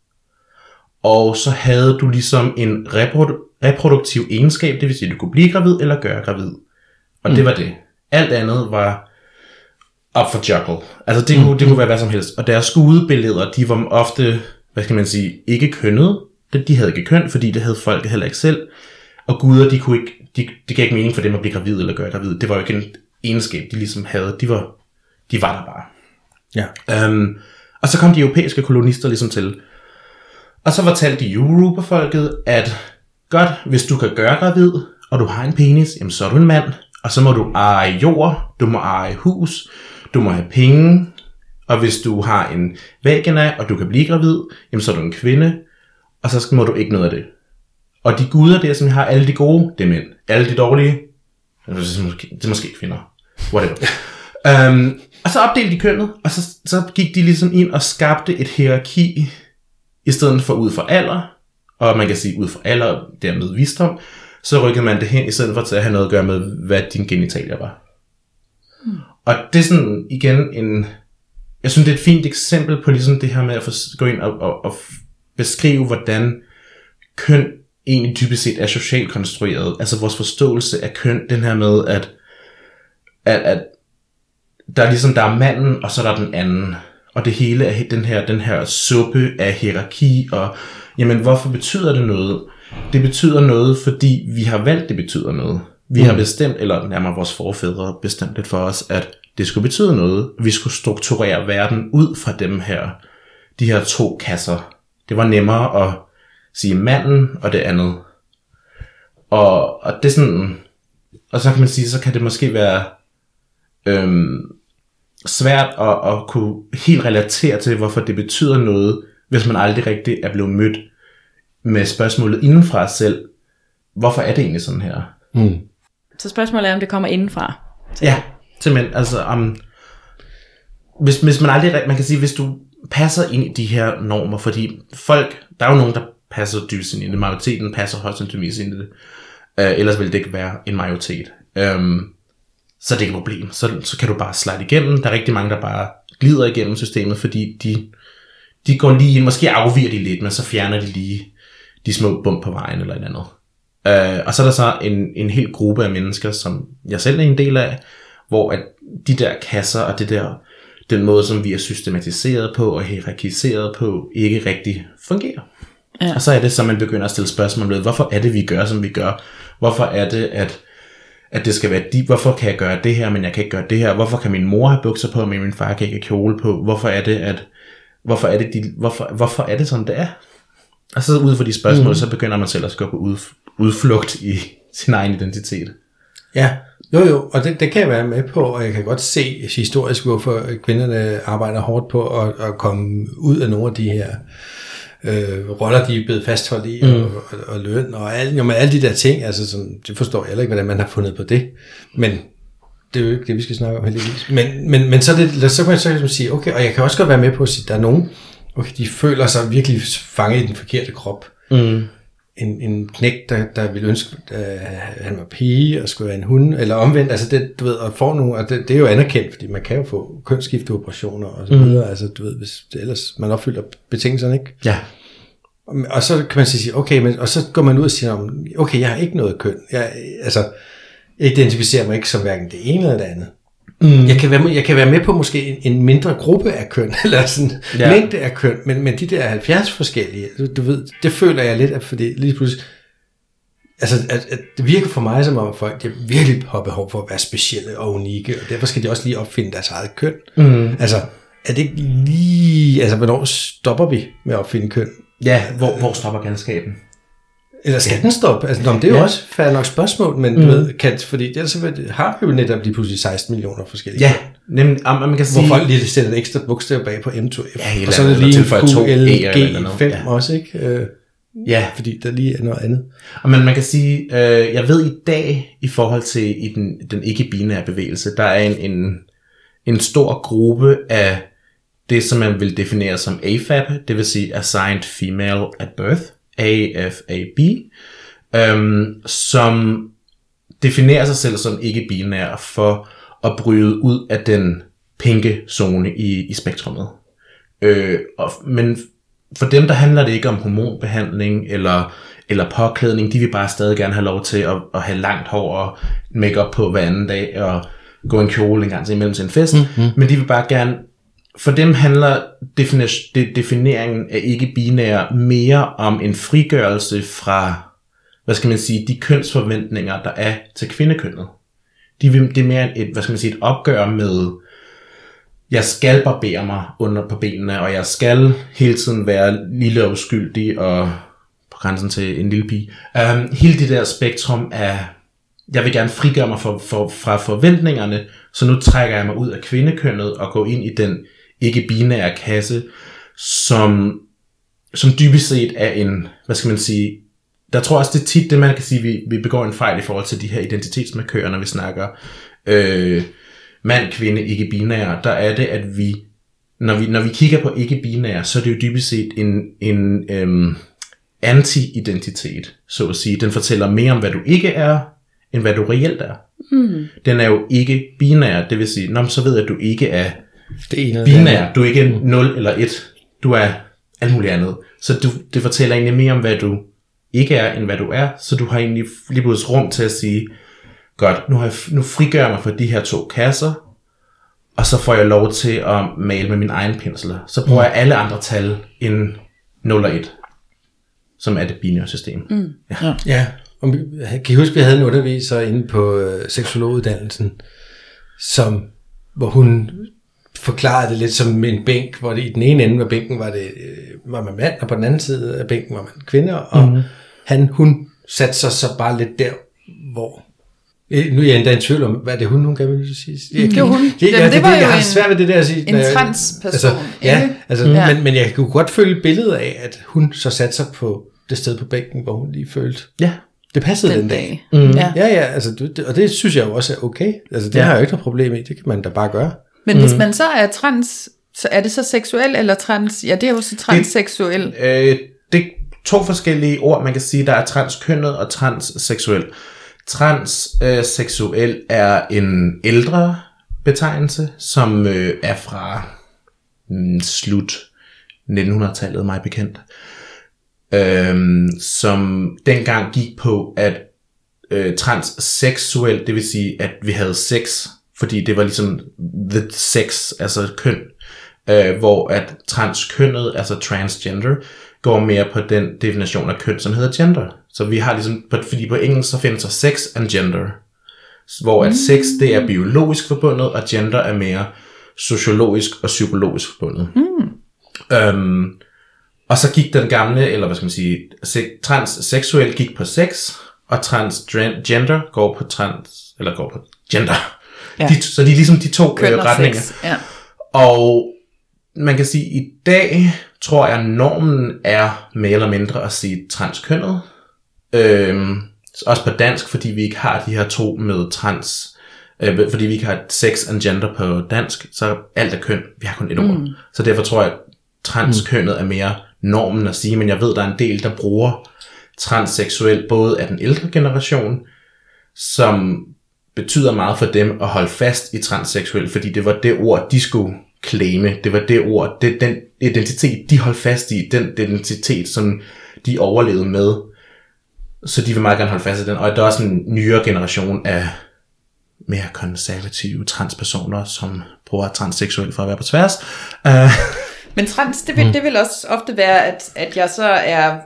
og så havde du ligesom en reprodu- reproduktiv egenskab, det vil sige, at du kunne blive gravid eller gøre gravid. Og mm. det var det. Alt andet var up for juggle. Altså det kunne, det kunne være hvad som helst. Og deres skudebilleder, de var ofte, hvad skal man sige, ikke kønnet. De havde ikke køn, fordi det havde folk heller ikke selv. Og guder, de kunne ikke, de, det gav ikke mening for dem at blive gravid eller gøre gravid. Det var jo ikke en egenskab, de ligesom havde. De var, de var der bare. Ja. Um, og så kom de europæiske kolonister ligesom til. Og så fortalte de Yoruba-folket, at godt, hvis du kan gøre gravid, og du har en penis, jamen så er du en mand. Og så må du eje jord, du må eje hus, du må have penge. Og hvis du har en vagina, og du kan blive gravid, jamen så er du en kvinde. Og så må du ikke noget af det. Og de guder der, som har alle de gode, det er mænd. Alle de dårlige, det er måske, det er måske kvinder. Whatever. um, og så opdelte de kønnet, og så, så gik de ligesom ind og skabte et hierarki, i stedet for ud for alder, og man kan sige ud for alder, dermed visdom, så rykkede man det hen, i stedet for til at have noget at gøre med, hvad din genitalier var. Hmm. Og det er sådan igen en, jeg synes det er et fint eksempel på ligesom det her med at gå ind og, og, og beskrive, hvordan køn egentlig dybest set er socialt konstrueret. Altså vores forståelse af køn, den her med, at, at, at der er ligesom, der er manden, og så er der den anden. Og det hele er den her, den her suppe af hierarki, og jamen, hvorfor betyder det noget? Det betyder noget, fordi vi har valgt, det betyder noget. Vi mm. har bestemt, eller nærmere vores forfædre bestemt det for os, at det skulle betyde noget. Vi skulle strukturere verden ud fra dem her, de her to kasser. Det var nemmere at sige manden og det andet. Og, og det er sådan, og så kan man sige, så kan det måske være øhm, svært at, at kunne helt relatere til, hvorfor det betyder noget, hvis man aldrig rigtig er blevet mødt med spørgsmålet indenfra selv. Hvorfor er det egentlig sådan her? Mm. Så spørgsmålet er, om det kommer indenfra. Ja, simpelthen. Altså, um, hvis, hvis man aldrig, man kan sige, hvis du passer ind i de her normer, fordi folk, der er jo nogen, der passer dybest ind i det, majoriteten passer højst sandsynligvis ind i det, uh, ellers vil det ikke være en majoritet. Um, så er det ikke et problem. Så, så kan du bare slide igennem. Der er rigtig mange, der bare glider igennem systemet, fordi de, de går lige ind, måske afviger de lidt, men så fjerner de lige de små bump på vejen eller et andet. Uh, og så er der så en, en hel gruppe af mennesker, som jeg selv er en del af, hvor at de der kasser og det der, den måde, som vi er systematiseret på og hierarkiseret på, ikke rigtig fungerer. Ja. Og så er det, så man begynder at stille spørgsmål ved, hvorfor er det, vi gør, som vi gør? Hvorfor er det, at, at det skal være de, hvorfor kan jeg gøre det her, men jeg kan ikke gøre det her? Hvorfor kan min mor have bukser på, men min far kan ikke have kjole på? Hvorfor er det, at, hvorfor er det, de, hvorfor, hvorfor er det sådan, det er? Og så ud fra de spørgsmål, mm. så begynder man selv at gå på ud, udflugt i sin egen identitet. Ja, jo jo, og det, det kan jeg være med på, og jeg kan godt se historisk, hvorfor kvinderne arbejder hårdt på at, at komme ud af nogle af de her øh, roller, de er blevet fastholdt i, mm. og, og, og løn, og alle, jo, men alle de der ting, altså, som, det forstår jeg heller ikke, hvordan man har fundet på det, men det er jo ikke det, vi skal snakke om heldigvis. Men, men, men så, det, så kan man så ligesom sige, okay, og jeg kan også godt være med på at sige, at der er nogen, okay, de føler sig virkelig fanget i den forkerte krop. Mm. En, en knæk, der, der ville ønske, at han var pige og skulle være en hund, eller omvendt, altså det, du ved, og får nogle, og det, det er jo anerkendt, fordi man kan jo få kønsskifteoperationer og så videre, mm. altså du ved, hvis det ellers man opfylder betingelserne, ikke? Ja. Og så kan man sige, okay, men, og så går man ud og siger, okay, jeg har ikke noget køn. Jeg, altså, jeg identificerer mig ikke som hverken det ene eller det andet. Mm. Jeg, kan være, jeg kan være med på måske en, mindre gruppe af køn, eller sådan Ja. mængde af køn, men, men de der 70 forskellige, du, du ved, det føler jeg lidt, at fordi lige pludselig, altså at, at det virker for mig som om folk, de virkelig har behov for at være specielle og unikke, og derfor skal de også lige opfinde deres eget køn. Mm. Altså, er det ikke lige, altså hvornår stopper vi med at opfinde køn? Ja, hvor, hvor stopper galskaben? Eller skal den stoppe? Altså, nå, det er jo Ja. ja. også fair nok spørgsmål, men mm. du ved, kan, fordi ellers så har vi jo netop lige pludselig 16 millioner forskellige. Ja, nemlig, om, man kan sige... Hvor folk lige sætter et ekstra bogstav bag på M2F. Ja, helt og så er det lige eller en E'er eller noget. QLG5 Ja. ja. også, ikke? Øh, Ja, fordi der lige er noget andet. Og men man kan sige, øh, jeg ved i dag, i forhold til i den, den ikke-binære bevægelse, der er en, en, en stor gruppe af det, som man vil definere som AFAB, det vil sige Assigned Female at Birth, AFAB, øhm, som definerer sig selv som ikke-binær for at bryde ud af den pinke zone i, i spektrummet. Øh, og, men for dem, der handler det ikke om hormonbehandling eller, eller påklædning. De vil bare stadig gerne have lov til at, at have langt hår og makeup på hver anden dag og gå en kjole en gang til imellem til en fest. Mm-hmm. Men de vil bare gerne... For dem handler defini- de, defineringen af ikke-binære mere om en frigørelse fra, hvad skal man sige, de kønsforventninger, der er til kvindekønnet. De vil, det er mere et, hvad skal man sige, et opgør med, jeg skal barbere mig under på benene, og jeg skal hele tiden være lille og uskyldig og på grænsen til en lille pige. Um, hele det der spektrum af, jeg vil gerne frigøre mig for, for, fra forventningerne, så nu trækker jeg mig ud af kvindekønnet og går ind i den ikke-binære kasse, som, som dybest set er en, hvad skal man sige, der tror jeg også, det er tit det, man kan sige, vi, vi begår en fejl i forhold til de her identitetsmarkører, når vi snakker øh, mand, kvinde, ikke-binære. Der er det, at vi, når vi, når vi kigger på ikke-binære, så er det jo dybest set en, en øhm, anti-identitet, så at sige. Den fortæller mere om, hvad du ikke er, end hvad du reelt er. Mm. Den er jo ikke binær, det vil sige, Nå, så ved jeg, at du ikke er Det det binær. andet. Du er ikke en 0 eller 1. Du er alt muligt andet. Så du, det fortæller egentlig mere om, hvad du ikke er, end hvad du er. Så du har egentlig lige pludselig rum til at sige, godt, nu, har jeg, nu frigør jeg mig fra de her to kasser, og så får jeg lov til at male med min egen pensler. Så bruger jeg alle andre tal end 0 og 1, som er det binære system. Mm. Ja. Ja, og vi- kan I huske, vi havde en underviser inde på øh, seksologuddannelsen, som, hvor hun forklarede det lidt som en bænk, hvor det i den ene ende af bænken var, det, øh, var man mand, og på den anden side af bænken var man kvinder, og mm. han, hun satte sig så bare lidt der, hvor... Øh, Nu er jeg endda i tvivl om, hvad er det hun, hun gerne vil sige? Jeg, Det var hun. Det, Jamen, ja, det det, var det, jo jeg har en- svært ved det der at sige. en transperson, Altså, ja, altså, ja. Men, men jeg kunne godt følge billedet af, at hun så satte sig på det sted på bænken, hvor hun lige følte, ja. det passede den, Den dag. dag. Mm. Ja. Ja, ja, altså, det, og det synes jeg jo også er okay. Altså, det ja. har jeg jo ikke noget problem i. Det kan man da bare gøre. Men hvis man så er trans, så er det så seksuel eller trans? Ja, det er jo så transseksuel. Øh, det er to forskellige ord, man kan sige. Der er transkønnet og transseksuel. Transseksuel øh, er en ældre betegnelse, som øh, er fra mm, slut 1900-tallet, mig bekendt. Øhm, som dengang gik på, at øh, transseksuel, det vil sige, at vi havde sex, fordi det var ligesom the sex, altså køn, øh, hvor at transkønnet, altså transgender, går mere på den definition af køn, som hedder gender. Så vi har ligesom, fordi på engelsk så findes der sex and gender, hvor at sex det er biologisk forbundet, og gender er mere sociologisk og psykologisk forbundet. Mm. Øhm, og så gik den gamle, eller hvad skal man sige, se- transseksuel gik på sex, og transgender går på trans, eller går på gender. Ja. De, så de er ligesom de to øh, retninger. sex. Ja. Og man kan sige, at i dag tror jeg, at normen er mere eller mindre at sige transkønnet. Øhm, også på dansk, fordi vi ikke har de her to med trans. Øh, fordi vi ikke har sex and gender på dansk, så alt er køn. Vi har kun et ord. Så derfor tror jeg, transkønnet er mere normen at sige, men jeg ved, der er en del, der bruger transseksuel både af den ældre generation, som betyder meget for dem at holde fast i transseksuel, fordi det var det ord, de skulle claime. Det var det ord, det, den identitet, de holdt fast i, den identitet, som de overlevede med. Så de vil meget gerne holde fast i den. Og der er også en nyere generation af mere konservative transpersoner, som bruger transseksuel for at være på tværs. Uh, Men trans, det vil, mm. det vil også ofte være, at, at jeg så er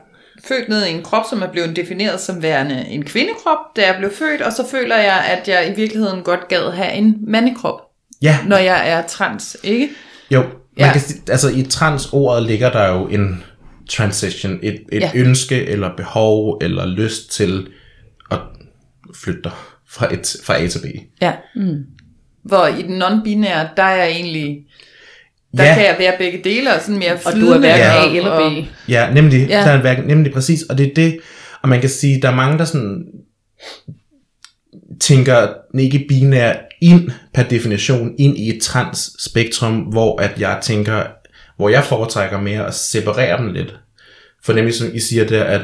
født ned i en krop, som er blevet defineret som værende en kvindekrop, da jeg blev født, og så føler jeg, at jeg i virkeligheden godt gad have en mandekrop, ja, når jeg er trans, ikke? jo. Man Ja. kan, sige- altså i trans-ordet ligger der jo en transition, et, et ja. ønske eller behov eller lyst til at flytte dig fra, et, fra A til B. Ja. Mm. Hvor i den non-binære, der er jeg egentlig, der Ja. kan jeg være begge dele, og sådan mere Og flydende. du er hverken Ja. A eller og- B. Ja, nemlig. Ja. Ja. Der er hverken, nemlig præcis. Og det er det, og man kan sige, der er mange, der sådan tænker ikke binær ind per definition ind i et trans-spektrum, hvor at jeg tænker, hvor jeg foretrækker mere at separere dem lidt. For nemlig som I siger der, at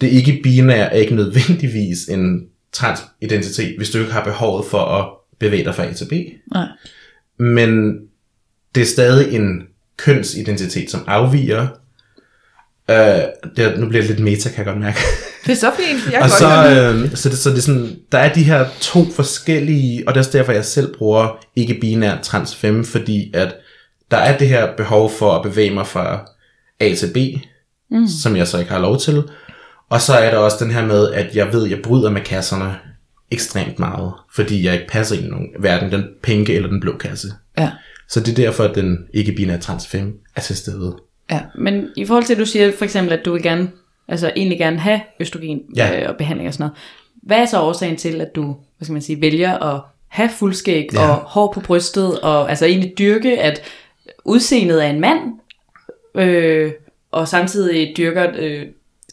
det ikke binære er ikke nødvendigvis en transidentitet, hvis du ikke har behovet for at bevæge dig fra A til B. Nej. Men det er stadig en kønsidentitet, som afviger. Øh, det nu bliver det lidt meta, kan jeg godt mærke. Det er så fint. Jeg og godt så, øh, så, det, så det er sådan, der er de her to forskellige, og det er også derfor, jeg selv bruger ikke binær trans 5, fordi at der er det her behov for at bevæge mig fra A til B, mm. som jeg så ikke har lov til. Og så er der også den her med, at jeg ved, at jeg bryder med kasserne ekstremt meget, fordi jeg ikke passer ind i nogen, hverken den pinke eller den blå kasse. Ja. Så det er derfor, at den ikke binære trans 5 er til stede. Ja. Men i forhold til, at du siger for eksempel, at du vil gerne, altså egentlig gerne have østrogen Ja. øh, og behandling og sådan noget. Hvad er så årsagen til, at du, hvad skal man sige, vælger at have fuldskæg Ja. og hår på brystet, og altså egentlig dyrke, at udseendet er en mand, øh, og samtidig dyrker øh,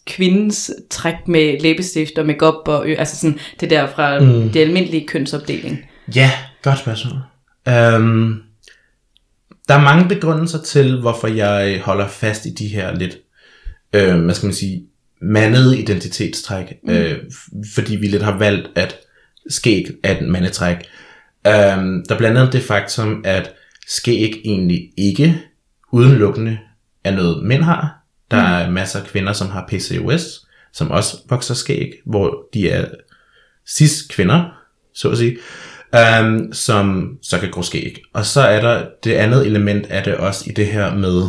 kvindens træk med læbestift og makeup og ø, altså sådan det der fra mm. det almindelige kønsopdeling. Ja, godt spørgsmål. Um, der er mange begrundelser til, hvorfor jeg holder fast i de her lidt, øh, hvad skal man sige, mandede identitetstræk, mm. øh, fordi vi lidt har valgt, at skæg er et mandetræk. Um, der er blandt andet det faktum, at skæg egentlig ikke udelukkende er noget, mænd har. Der er masser af kvinder, som har PCOS, som også vokser skæg, hvor de er cis-kvinder, så at sige, um, som så kan gro skæg. Og så er der det andet element af det også i det her med,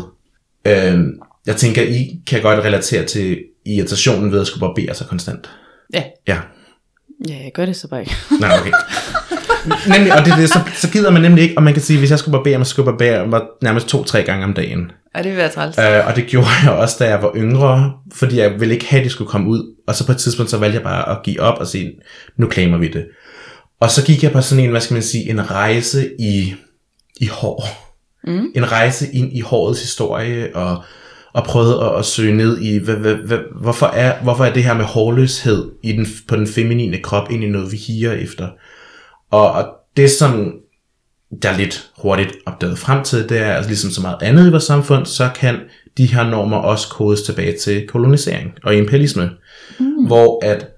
øhm, jeg tænker, I kan godt relatere til irritationen ved at skulle barbere sig konstant. Ja. Ja. Ja, jeg gør det så bare ikke. Nej, okay. nemlig, og det, er det, så, så gider man nemlig ikke, og man kan sige, hvis jeg skulle barbere mig, så skulle jeg barbere mig nærmest to-tre gange om dagen. Ja, det vil være træls. Uh, og det gjorde jeg også, da jeg var yngre, fordi jeg ville ikke have, at de skulle komme ud. Og så på et tidspunkt, så valgte jeg bare at give op og sige, nu claimer vi det. Og så gik jeg på sådan en, hvad skal man sige, en rejse i, i hår. Mm. En rejse ind i hårets historie, og, og prøvede at, at søge ned i, hvad, hvad, hvad, hvorfor, er, hvorfor er det her med hårløshed i den, på den feminine krop egentlig noget, vi higer efter. Og, og det som jeg lidt hurtigt opdaget frem til, det er, altså ligesom så meget andet i vores samfund, så kan de her normer også kodes tilbage til kolonisering og imperialisme. Mm. Hvor at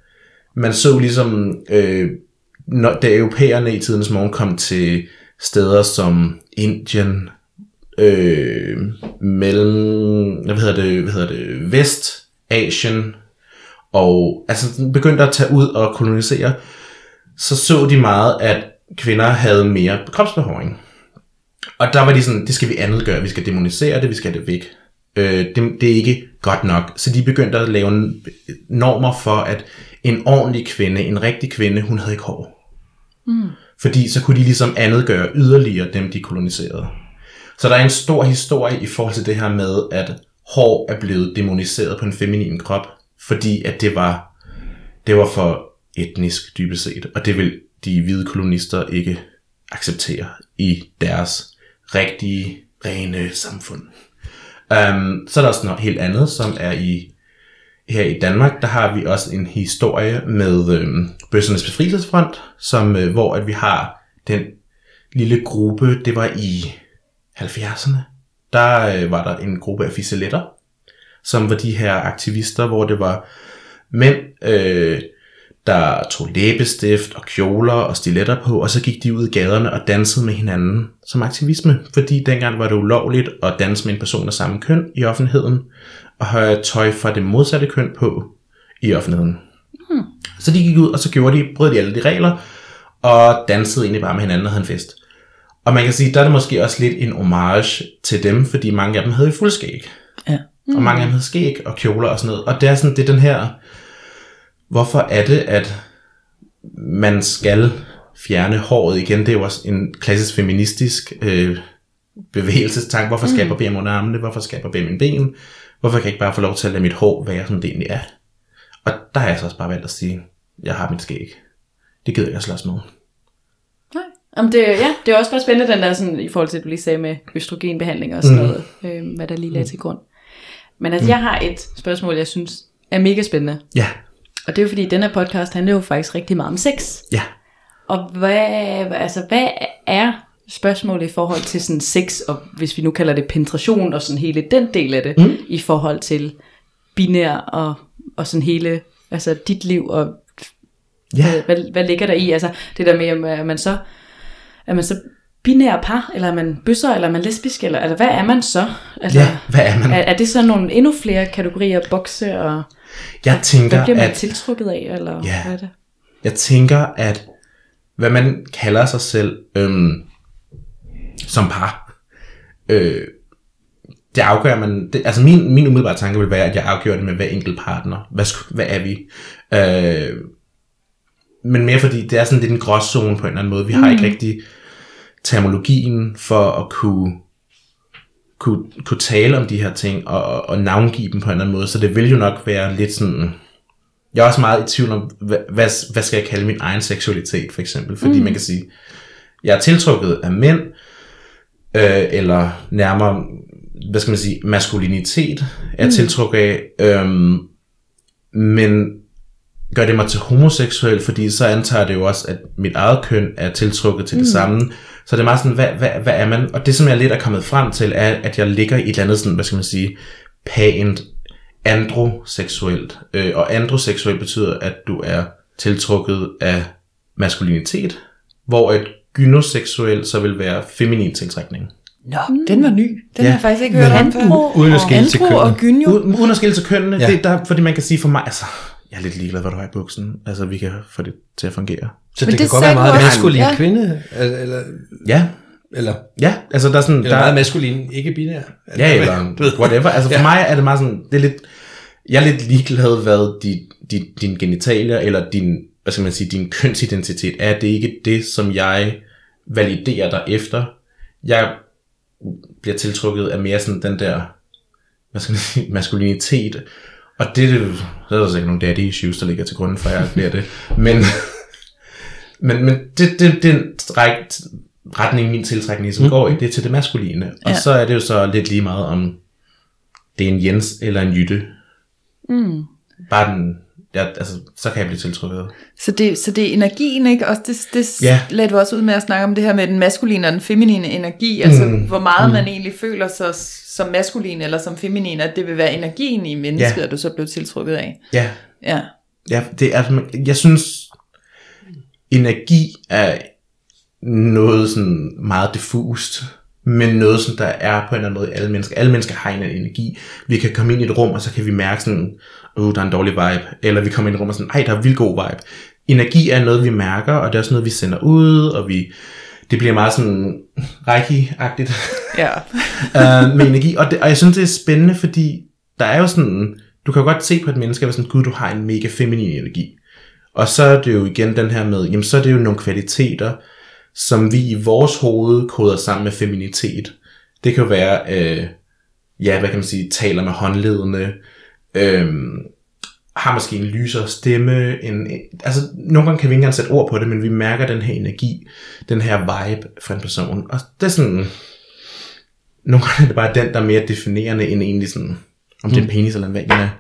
man så ligesom, øh, når, da europæerne i tidens morgen kom til steder som Indien, øh, mellem, hvad hedder det, hvad hedder det, Vestasien, og altså begyndte at tage ud og kolonisere, så så de meget, at kvinder havde mere kropsbehåring. Og der var de sådan, det skal vi andet gøre, vi skal demonisere det, vi skal have det væk. Øh, det, det er ikke godt nok. Så de begyndte at lave normer for, at en ordentlig kvinde, en rigtig kvinde, hun havde ikke hår. Mm. Fordi så kunne de ligesom andet gøre yderligere dem, de koloniserede. Så der er en stor historie i forhold til det her med, at hår er blevet demoniseret på en feminin krop, fordi at det var, det var for etnisk dybest set, og det vil de hvide kolonister ikke acceptere i deres rigtige, rene samfund. Um, så er der også noget helt andet, som er i her i Danmark, der har vi også en historie med øh, Bøssernes Befrielsesfront, som, øh, hvor at vi har den lille gruppe, det var i 70'erne, der øh, var der en gruppe af fiseletter, som var de her aktivister, hvor det var mænd, øh, der tog læbestift og kjoler og stiletter på, og så gik de ud i gaderne og dansede med hinanden som aktivisme, fordi dengang var det ulovligt at danse med en person af samme køn i offentligheden, og have tøj fra det modsatte køn på i offentligheden. Hmm. Så de gik ud, og så gjorde de, brød de alle de regler, og dansede egentlig bare med hinanden og havde en fest. Og man kan sige, der er det måske også lidt en homage til dem, fordi mange af dem havde jo fuldskæg. Ja. Mm. Og mange af dem havde skæg og kjoler og sådan noget. Og det er sådan, det er den her, hvorfor er det, at man skal fjerne håret igen? Det er jo også en klassisk feministisk øh, bevægelsestank. Hvorfor skal jeg barbere mig under armene? Hvorfor jeg barbere mine ben? Hvorfor kan jeg ikke bare få lov til at lade mit hår være, som det egentlig er? Og der har jeg så også bare valgt at sige, jeg har mit skæg. Det gider jeg slås med. Nej. Jamen det, ja, det er også bare spændende, den der sådan, i forhold til, at du lige sagde med østrogenbehandling og sådan mm. noget, øh, hvad der lige lagde til grund. Men altså, mm. jeg har et spørgsmål, jeg synes er mega spændende. Ja, Og det er jo fordi, den her podcast handler jo faktisk rigtig meget om sex. ja. Og hvad, altså, hvad er spørgsmålet i forhold til sådan sex, og hvis vi nu kalder det penetration, og sådan hele den del af det, mm. i forhold til binær og, og sådan hele, altså dit liv, og Ja, hvad, hvad, hvad ligger der i? Altså det der med, er man så, er man så binær par, eller er man bøsser, eller er man lesbisk, eller, eller hvad er man så? Altså, ja, hvad er man? er, er det så nogle endnu flere kategorier, bokse, og Jeg hvad tænker, bliver man at tiltrukket af, eller Ja. hvad er det? Jeg tænker, at hvad man kalder sig selv øhm, som par, øh, det afgør man, det, altså min, min umiddelbare tanke vil være, at jeg afgør det med hver enkelt partner. Hvad, hvad er vi? Øh, men mere fordi, det er sådan lidt en gråzone på en eller anden måde. Vi har ikke rigtig terminologien for at kunne, kunne, kunne tale om de her ting, og, og, og navngive dem på en eller anden måde. Så det vil jo nok være lidt sådan, jeg er også meget i tvivl om, hvad, hvad, hvad skal jeg kalde min egen seksualitet, for eksempel. Fordi mm. man kan sige, jeg er tiltrukket af mænd, øh, eller nærmere, hvad skal man sige, maskulinitet er mm. tiltrukket af, øhm, men gør det mig til homoseksuel, fordi så antager det jo også, at mit eget køn er tiltrukket til det samme. Så det er meget sådan, hvad, hvad, hvad er man? Og det, som jeg lidt er kommet frem til, er, at jeg ligger i et eller andet sådan, hvad skal man sige, pænt androseksuelt. Øh, og androseksuelt betyder, at du er tiltrukket af maskulinitet, hvor et gynoseksuel så vil være feminin tiltrækning. Nå, den var ny. Den Ja. har jeg faktisk ikke hørt om før. Uden at skille til Andro og kønnene. gynjo. Uden, uden at skille til kønnene, Ja. ja. det, der, fordi man kan sige for mig, altså, jeg er lidt ligeglad, hvad du har i buksen. Altså, vi kan få det til at fungere. Så Men det, det kan godt sagde være meget maskulin Ja. kvinde, eller, eller, Ja, eller, ja, altså der er sådan, eller der, meget maskulin ikke-binær. Ja, eller Du ved. whatever. Altså for Ja. mig er det meget sådan, det er lidt, jeg er lidt ligeglad, hvad de, din genitalier, eller din, hvad skal man sige, din kønsidentitet er. Det ikke det, som jeg validerer dig efter. Jeg bliver tiltrukket af mere sådan den der, hvad skal man sige, maskulinitet. Og det, det så er der sikkert nogle daddy issues, der ligger til grunden for, at jeg bliver det. Men, men, men det, det, det er en stræk, retning, min tiltrækning som mm. går i, det er til det maskuline. Og Ja. så er det jo så lidt lige meget om, det er en Jens eller en Jytte. Mm. Bare den, ja, altså, så kan jeg blive tiltrukket. Så det, så det er energien, ikke? Også det, det Ja. lagde du også ud med at snakke om det her med den maskuline og den feminine energi. Altså, Mm. hvor meget man egentlig føler sig som maskulin eller som feminin, at det vil være energien i mennesket, Ja. at du så blev tiltrukket af. Ja, Ja. ja det er, jeg synes, energi er noget sådan meget diffust, men noget, som der er på en eller anden måde i alle mennesker. Alle mennesker har en energi. Vi kan komme ind i et rum, og så kan vi mærke sådan, oh, der er en dårlig vibe. Eller vi kommer ind i et rum og sådan, ej, der er vildt god vibe. Energi er noget, vi mærker, og det er også noget, vi sender ud, og vi, det bliver meget sådan reiki-agtigt Ja. øh, med energi. Og, det, og jeg synes, det er spændende, fordi der er jo sådan, du kan jo godt se på et menneske, og sådan, gud, du har en mega feminin energi. Og så er det jo igen den her med, jamen så er det jo nogle kvaliteter, som vi i vores hoved koder sammen med feminitet. Det kan jo være, øh, ja, hvad kan man sige, taler med håndledene, øh, har måske en lysere stemme, en, en, altså nogle gange kan vi ikke engang sætte ord på det, men vi mærker den her energi, den her vibe fra en person, og det er sådan, nogle gange er det bare den, der er mere definerende, end egentlig sådan, om det er en penis eller en vagina.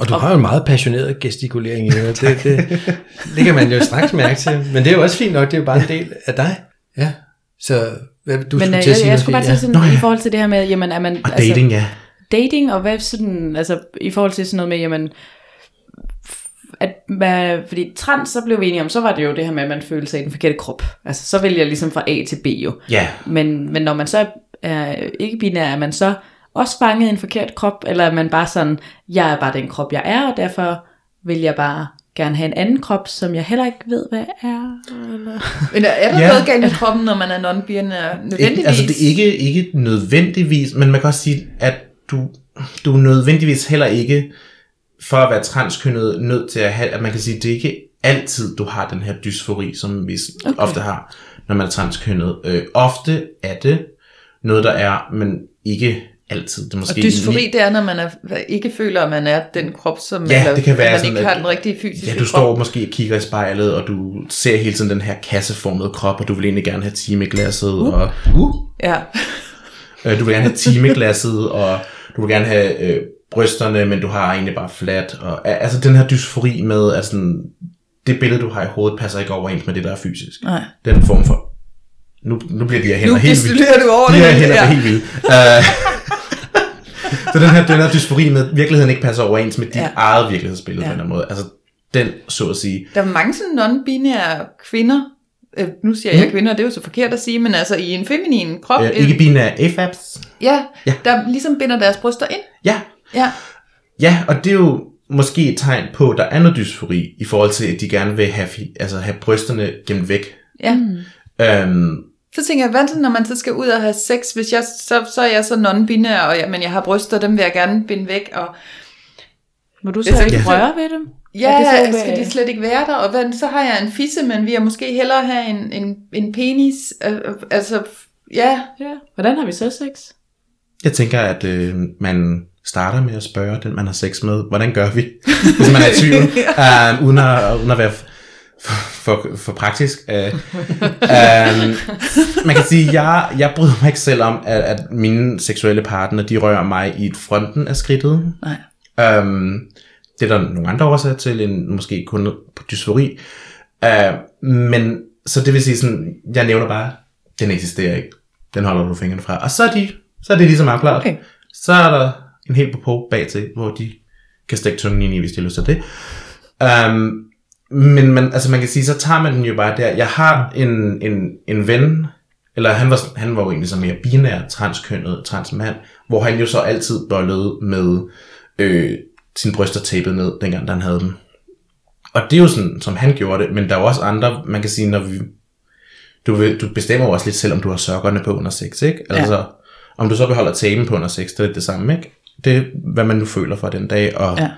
Og du har jo en meget passioneret gestikulering i det. Det, det lægger man jo straks mærke til. Men det er jo også fint nok, det er jo bare en del af dig. Ja. Så Hvad, du Men skulle øh, til at jeg, sige jeg noget, skulle bare til sådan, Nå ja. i forhold til det her med, jamen, er man... Og dating, ja. Dating, og hvad sådan, altså i forhold til sådan noget med, jamen, at hvad, fordi trans, så blev vi enige om, så var det jo det her med, at man følte sig i den forkerte krop. Altså, så vælger jeg ligesom fra A til B jo. Ja, Men, men når man så er ikke binær, er man så også fanget i en forkert krop, eller er man bare sådan, jeg er bare den krop, jeg er, og derfor vil jeg bare gerne have en anden krop, som jeg heller ikke ved, hvad er. Eller... Men er, er der Ja. noget galt med kroppen, når man er non-binær? Nødvendigvis? Ikke, altså det er ikke, ikke nødvendigvis, men man kan også sige, at du, du er nødvendigvis heller ikke, for at være transkønnet, nødt til at have, at man kan sige, at det er ikke altid, du har den her dysfori, som vi okay. ofte har, når man er transkønnet. Øh, ofte er det noget, der er, men ikke altid. Det er Og måske dysfori, det er, når man er, ikke føler, at man er den krop, som Ja, eller, det kan være man sådan, ikke har at- den rigtige fysiske Ja, du krop. står måske og kigger i spejlet, og du ser hele tiden den her kasseformede krop, og du vil egentlig gerne have timeglasset, uh. og uh, Ja. Øh, Du vil gerne have timeglasset, og du vil gerne have øh, brysterne, men du har egentlig bare flat. Og, al- altså den her dysfori med, at sådan, det billede, du har i hovedet, passer ikke overens med det, der er fysisk. Nej. Den form for... Nu, nu bliver de her hænder Nu helt vildt. distillerer du over De det. her hænder ja. helt vilde. Uh, så den her, den her dysfori med, at virkeligheden ikke passer overens med dit Ja. eget virkelighedsbillede. Ja. på en eller anden måde. Altså den, så at sige. Der er mange sådan non-binære kvinder, øh, nu siger jeg kvinder, det er jo så forkert at sige, men altså i en feminin krop, Øh, ikke binære AFABs. ja, Ja. der ligesom binder deres bryster ind. Ja, Ja, Ja, og det er jo måske et tegn på, at der er noget dysfori, i forhold til, at de gerne vil have, altså have brysterne gemt væk. ja. Mm. Øhm, Så tænker jeg, hvad når man så skal ud og have sex, hvis jeg, så, så er jeg så non-binær, og jeg, men jeg har bryster, dem vil jeg gerne binde væk, og Må du så Altså, ikke ja. røre ved dem? Ja, Er det så, skal de slet ikke være der, og hvad, så har jeg en fisse, men vi har måske hellere have en, en, en penis, øh, øh, altså, ja, Ja. Hvordan har vi så sex? jeg tænker, at øh, man starter med at spørge den, man har sex med, hvordan gør vi, hvis man er i tvivl, øh, uden, at, uden at være for, for, for praktisk. Øh, øh, man kan sige, jeg, jeg bryder mig ikke selv om, at, at mine seksuelle partner, de rører mig i fronten af skridtet. nej. Um, det er der nogle andre årsager til, end måske kun på dysfori. Uh, men, så det vil sige sådan, jeg nævner bare, den eksisterer ikke. Den holder du fingrene fra. Og så er, de, så er det ligesom afklaret. Okay. Så er der en hel på bag til, hvor de kan stikke tungen ind i, hvis de har lyst til det. Um, men man, altså man kan sige, så tager man den jo bare der. Jeg har en, en, en ven, eller han var, han var jo egentlig så mere binær, transkønnet, transmand, hvor han jo så altid bollede med øh, sine bryster tapet ned, dengang han havde dem. Og det er jo sådan, som han gjorde det, men der er jo også andre, man kan sige, når vi... Du, vil, du bestemmer jo også lidt selv, om du har sokkerne på under sex, ikke? Altså, ja. om du så beholder tapen på under sex, det er lidt det samme, ikke? Det er, hvad man nu føler for den dag, og Ja.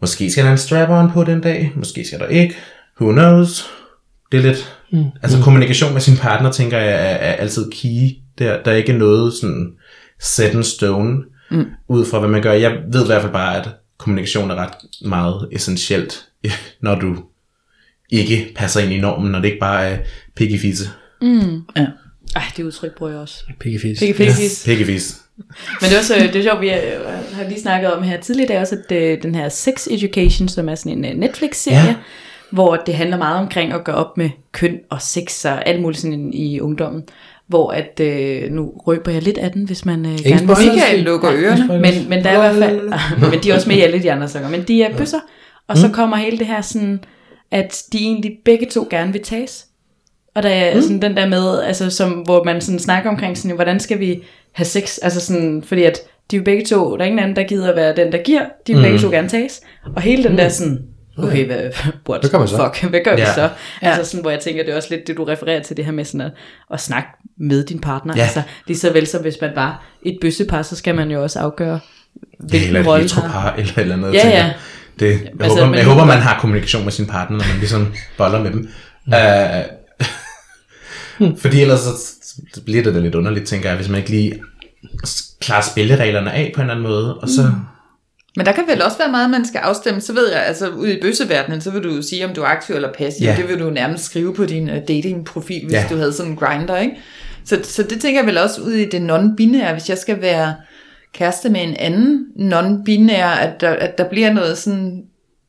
måske skal der en strap-on på den dag, måske skal der ikke, who knows? Det er lidt... Mm. Altså kommunikation med sin partner, tænker jeg, er, er altid key. Der, der er ikke noget sådan set in stone, mm. ud fra hvad man gør. Jeg ved i hvert fald bare, at kommunikation er ret meget essentielt, når du ikke passer ind i normen, når det ikke bare er pikkefisse. Ja. Ej, det udtryk bruger jeg også. Pikkefis. Pikkefis. Pikkefisse. Men det er også det er sjovt, vi øh, har lige snakket om her tidligere i dag også, at øh, den her Sex Education, som er sådan en øh, Netflix-serie, Ja. ja. hvor det handler meget omkring at gøre op med køn og sex og alt muligt sådan i ungdommen. Hvor at, øh, nu røber jeg lidt af den, hvis man øh, gerne vil Michael lukker ørerne. men, men der er i hvert fald, men de er også med i alle de andre sanger, men de er bøsser, og så kommer hele det her sådan, at de egentlig begge to gerne vil tages. Og der er mm. sådan den der med, altså som, hvor man sådan snakker omkring sådan, hvordan skal vi have sex, altså sådan, fordi at de er begge to, der er ingen anden, der gider at være den, der giver, de vil mm. begge to gerne tages. Og hele den der sådan, okay, hvad, what Hvad gør man så? fuck, hvad gør vi Ja. så? Altså sådan, hvor jeg tænker, det er også lidt det, du refererer til det her med sådan at, at snakke med din partner. Ja. Altså, lige så vel som hvis man var et bøssepar, så skal man jo også afgøre, Ja, hvilken et rolle har. eller, eller noget. Ja, tænker ja. jeg. Det, jeg, Altså, håber, men- jeg håber, man har kommunikation med sin partner, når man ligesom boller med dem. Uh, fordi ellers så, bliver det da lidt underligt, tænker jeg, hvis man ikke lige klarer spillereglerne af på en eller anden måde, og så... Men der kan vel også være meget, man skal afstemme. Så ved jeg, altså ude i bøsseverdenen, så vil du jo sige, om du er aktiv eller passiv. Ja. Det vil du nærmest skrive på din uh, datingprofil, hvis Ja. du havde sådan en grinder, ikke? Så, så det tænker jeg vel også ud i det non-binære, hvis jeg skal være kæreste med en anden non-binær, at der, at der bliver noget sådan...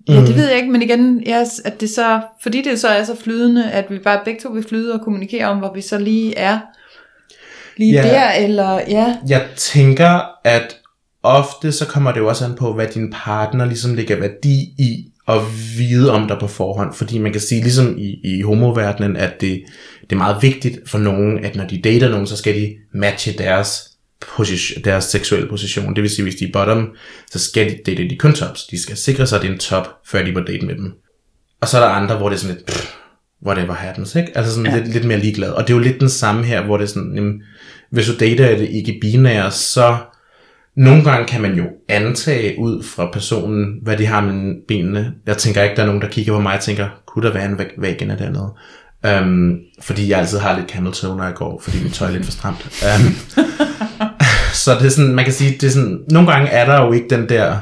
Ja, det ved jeg ikke, men igen, ja, at det så, fordi det så er så flydende, at vi bare begge to vil flyde og kommunikere om, hvor vi så lige er. lige Ja. der, eller ja. Jeg tænker, at ofte så kommer det jo også an på, hvad din partner ligesom lægger værdi i at vide om dig på forhånd. Fordi man kan sige, ligesom i, i homoverdenen, at det, det er meget vigtigt for nogen, at når de dater nogen, så skal de matche deres, position, deres seksuelle position. Det vil sige, hvis de er bottom, så skal de date de kun tops. De skal sikre sig, at det er en top, før de må date med dem. Og så er der andre, hvor det er sådan lidt, pff, whatever happens, ikke? Altså sådan ja. lidt, lidt mere ligeglad. Og det er jo lidt den samme her, hvor det er sådan, jamen, hvis du dater et ikke-binære, så nogle gange kan man jo antage ud fra personen, hvad de har med benene. Jeg tænker ikke, der er nogen, der kigger på mig og tænker, kunne der være en vagina dernede? Um, fordi jeg altid har lidt camel toe, når jeg går, fordi mit tøj er lidt for stramt. Um, så det er sådan, man kan sige, det er sådan, nogle gange er der jo ikke den der,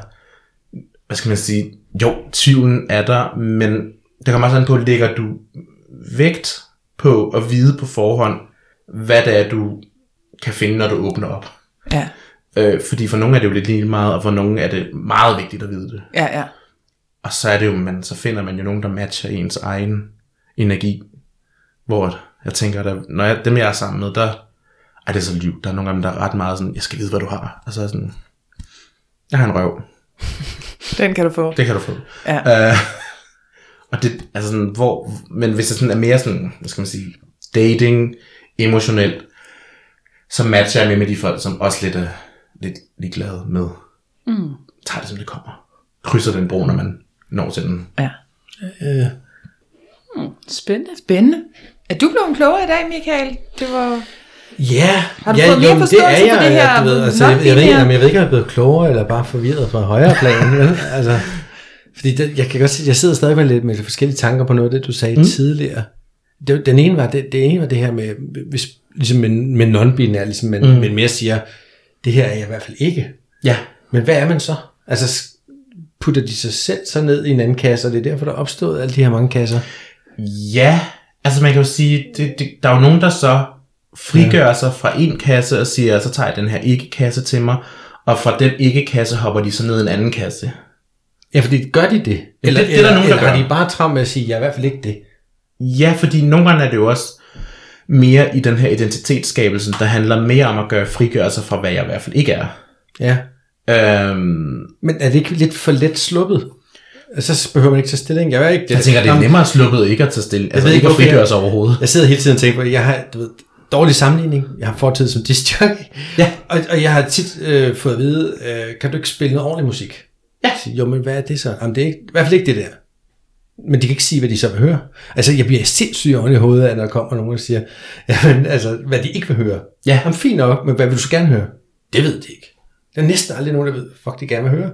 hvad skal man sige, jo, tvivlen er der, men det kommer også an på, lægger du vægt på at vide på forhånd, hvad det er, du kan finde, når du åbner op. Ja, Øh, fordi for nogle er det jo lidt lige meget, og for nogle er det meget vigtigt at vide det. ja, ja. Og så er det jo, man, så finder man jo nogen, der matcher ens egen energi. Hvor jeg tænker, at når jeg, dem jeg er sammen med, der er det så liv. Der er nogle af dem, der er ret meget sådan, jeg skal vide, hvad du har. Altså sådan, jeg har en røv. Den kan du få. Det kan du få. Ja. Øh, og det, altså sådan, hvor, men hvis det sådan er mere sådan, hvad skal man sige, dating, emotionelt, så matcher jeg med med de folk, som også lidt er lidt ligeglade med. Mm. Tager det, som det kommer. Krydser den bro, når man når til den. ja. Spændende. Spændende. Er du blevet klogere i dag, Michael? Det var... Ja, Har du ja, fået mere jo, men forståelse det er jeg, det her du ved, altså, jeg, jeg, ved ikke, non-binære? om jeg ved ikke, om jeg er blevet klogere, eller bare forvirret fra højere plan. vel? altså, fordi det, jeg kan godt sige, jeg sidder stadig med lidt med forskellige tanker på noget af det, du sagde mm. tidligere. Det, den ene var det, det ene var det her med, hvis, ligesom med, med non-binær, ligesom man, mm. men mere siger, det her er jeg i hvert fald ikke. Ja. Men hvad er man så? Altså, putter de sig selv så ned i en anden kasse, og det er derfor, der er opstået alle de her mange kasser? Ja, altså man kan jo sige, det, det, der er jo nogen, der så frigør ja. sig fra en kasse og siger, så tager jeg den her ikke-kasse til mig, og fra den ikke-kasse hopper de så ned i en anden kasse. Ja, fordi gør de det? Eller, det- det er der eller, nogen, der eller har gør. de bare travlt med at sige, jeg er i hvert fald ikke det? Ja, fordi nogle gange er det jo også mere i den her identitetsskabelse, der handler mere om at gøre frigøre sig fra, hvad jeg i hvert fald ikke er. Ja. Øhm, Men er det ikke lidt for let sluppet? Altså, Så behøver man ikke tage stilling. Jeg, er ikke, jeg tænker, det er nemmere sluppet ikke at tage stilling, altså ved ikke ikke, at frigøre jeg- sig overhovedet. Jeg sidder hele tiden og tænker på, jeg har du ved, dårlig sammenligning. Jeg har fortid som discjockey. Ja. Og, og jeg har tit øh, fået at vide, øh, kan du ikke spille noget ordentlig musik? Ja. Jeg jo, men hvad er det så? Jamen, det er ikke, i hvert fald ikke det der. Men de kan ikke sige, hvad de så vil høre. Altså, jeg bliver sindssygt oven i hovedet, af, når der kommer nogen, der siger, jamen, altså, hvad de ikke vil høre. Ja. Jamen, fint nok, men hvad vil du så gerne høre? Det ved de ikke. Der er næsten aldrig nogen, der ved, fuck de gerne vil høre.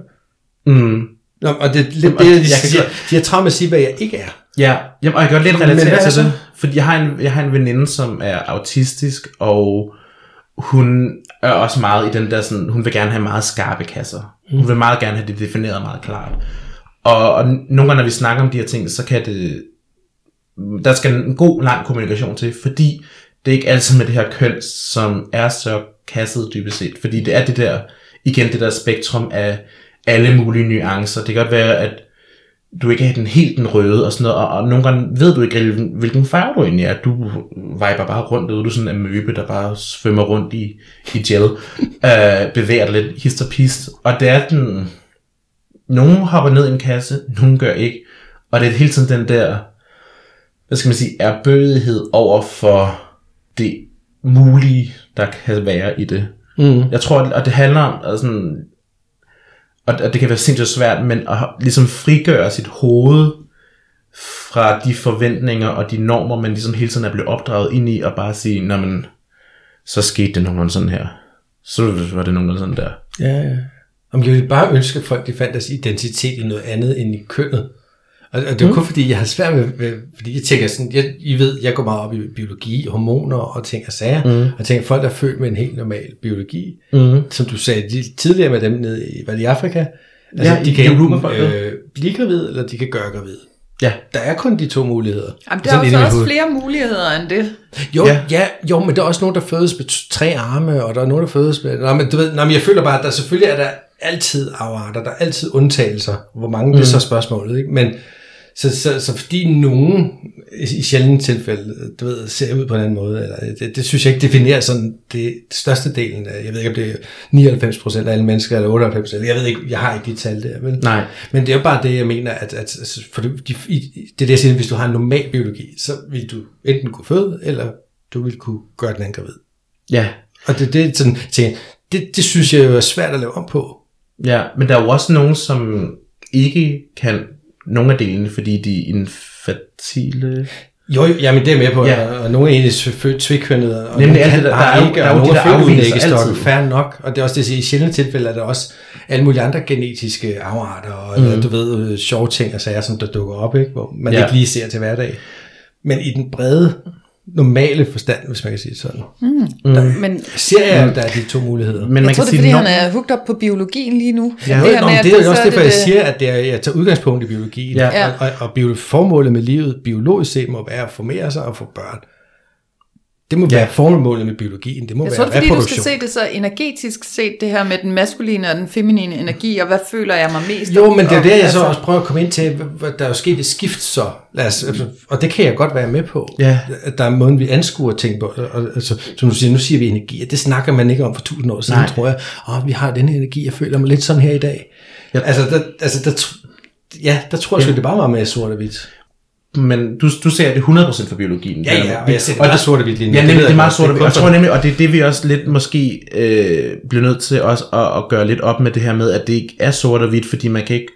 Mm. Nå, og det er lidt og det, de jeg kan siger. De har travlt med at sige, hvad jeg ikke er. Ja, jamen, og jeg kan godt lidt relatere er til det, fordi jeg har, en, jeg har en veninde, som er autistisk, og hun er også meget i den der sådan, hun vil gerne have meget skarpe kasser. Hun vil meget gerne have det defineret meget klart. Og, og nogle gange, når vi snakker om de her ting, så kan det, der skal en god, lang kommunikation til, fordi det er ikke altid med det her køn, som er så kasset dybest set. Fordi det er det der, igen det der spektrum af alle mulige nuancer. Det kan godt være, at du ikke er den helt den røde og sådan noget, og, og nogle gange ved du ikke, hvilken, hvilken farve du egentlig er. Du viber bare rundt, og du er sådan en møbe, der bare svømmer rundt i, i gel, øh, bevæger dig lidt hist og pist, og det er den, nogen hopper ned i en kasse, nogen gør ikke, og det er hele tiden den der, hvad skal man sige, erbødighed over for det mulige, der kan være i det. Mm. Jeg tror, og det handler om, altså, sådan, og og det kan være sindssygt svært, men at ligesom frigøre sit hoved fra de forventninger og de normer, man ligesom hele tiden er blevet opdraget ind i, og bare sige, nå men, så skete det nogenlunde sådan her. Så var det nogenlunde sådan der. Ja, ja. Om jeg ville bare ønske, at folk de fandt deres identitet i noget andet end i kønnet. Og, og det er mm. kun fordi, jeg har svært med, med fordi jeg tænker sådan, jeg, I ved, jeg går meget op i biologi, hormoner og ting og sager, mm. og tænker, folk der er født med en helt normal biologi, mm. som du sagde de- tidligere med dem nede i, hvad det, i Afrika, altså, Ja, de i kan enten øh, blive gravid, eller de kan gøre gravid. Ja. Der er kun de to muligheder. Jamen, der er også hoved. flere muligheder end det. Jo, ja. Ja. jo, men der er også nogen, der fødes med tre arme, og der er nogen, der fødes med... Nå, men du ved, nå, men jeg føler bare, at der selvfølgelig er der altid afarter, der er altid undtagelser. Hvor mange, mm. det er så spørgsmålet, ikke? Men så, så, så fordi nogen i sjældent tilfælde, du ved, ser ud på en anden måde, eller det, det synes jeg ikke definerer sådan det største delen af, jeg ved ikke om det er 99 procent af alle mennesker, eller 98% jeg ved ikke, jeg har ikke de tal der, men, Nej. men det er jo bare det, jeg mener, at, at for det, de, det er det, jeg siger, hvis du har en normal biologi, så vil du enten kunne føde, eller du vil kunne gøre den anden gravid. Ja, Og det, det, er sådan, tænker, det, det synes jeg jo er svært at lave om på. Ja, men der er jo også nogen, som ikke kan nogle af delene, fordi de er infertile. Jo, jo, jamen det er med på, Ja. og nogle er egentlig født tvikønnede, og Nemlig nogle kan der- der er ikke, der er og nogle er født uden afvigelser æggestokke, altid. fair nok, og det er også det, jeg siger, i sjældne tilfælde er der også alle mulige andre genetiske afarter, og mm. du ved, øh, sjove ting og sager, som der dukker op, ikke? hvor man ja. ikke lige ser til hverdag. Men i den brede, normale forstand, hvis man kan sige det sådan, Men ser jeg, at der er de to muligheder. Men man Jeg tror, kan det er, fordi når- han er hooked op på biologien lige nu. Ja, det det, her Nå, med, men at det er også derfor, jeg det- siger, at det er, jeg tager udgangspunkt i biologien. Ja. Og, og, og bio, formålet med livet, biologisk set, må være at formere sig og få børn. Det må være formålet med biologien. Det må Jeg være tror, det fordi du skal se det så energetisk set, det her med den maskuline og den feminine energi, og hvad føler jeg mig mest Jo, men det er der, jeg så altså- også prøver at komme ind til, der er jo sket et skift så. Lad os, altså, og det kan jeg godt være med på. Ja. At der er måden, vi anskuer ting på. Altså, som du siger, nu siger vi energi, og det snakker man ikke om for tusind år siden, Nej. tror jeg. Åh, vi har denne energi, jeg føler mig lidt sådan her i dag. Ja. Altså, der, altså der, ja, der tror jeg sgu, det bare meget mere sort og hvidt. Men du, du ser det 100% for biologien. Ja, ja, og jeg ser det meget sort og hvidt lige. Ja, nemlig, det er meget sort og jeg tror nemlig, og det er det, vi også lidt måske øh, bliver nødt til også at, at gøre lidt op med det her med, at det ikke er sort og hvidt, fordi man kan ikke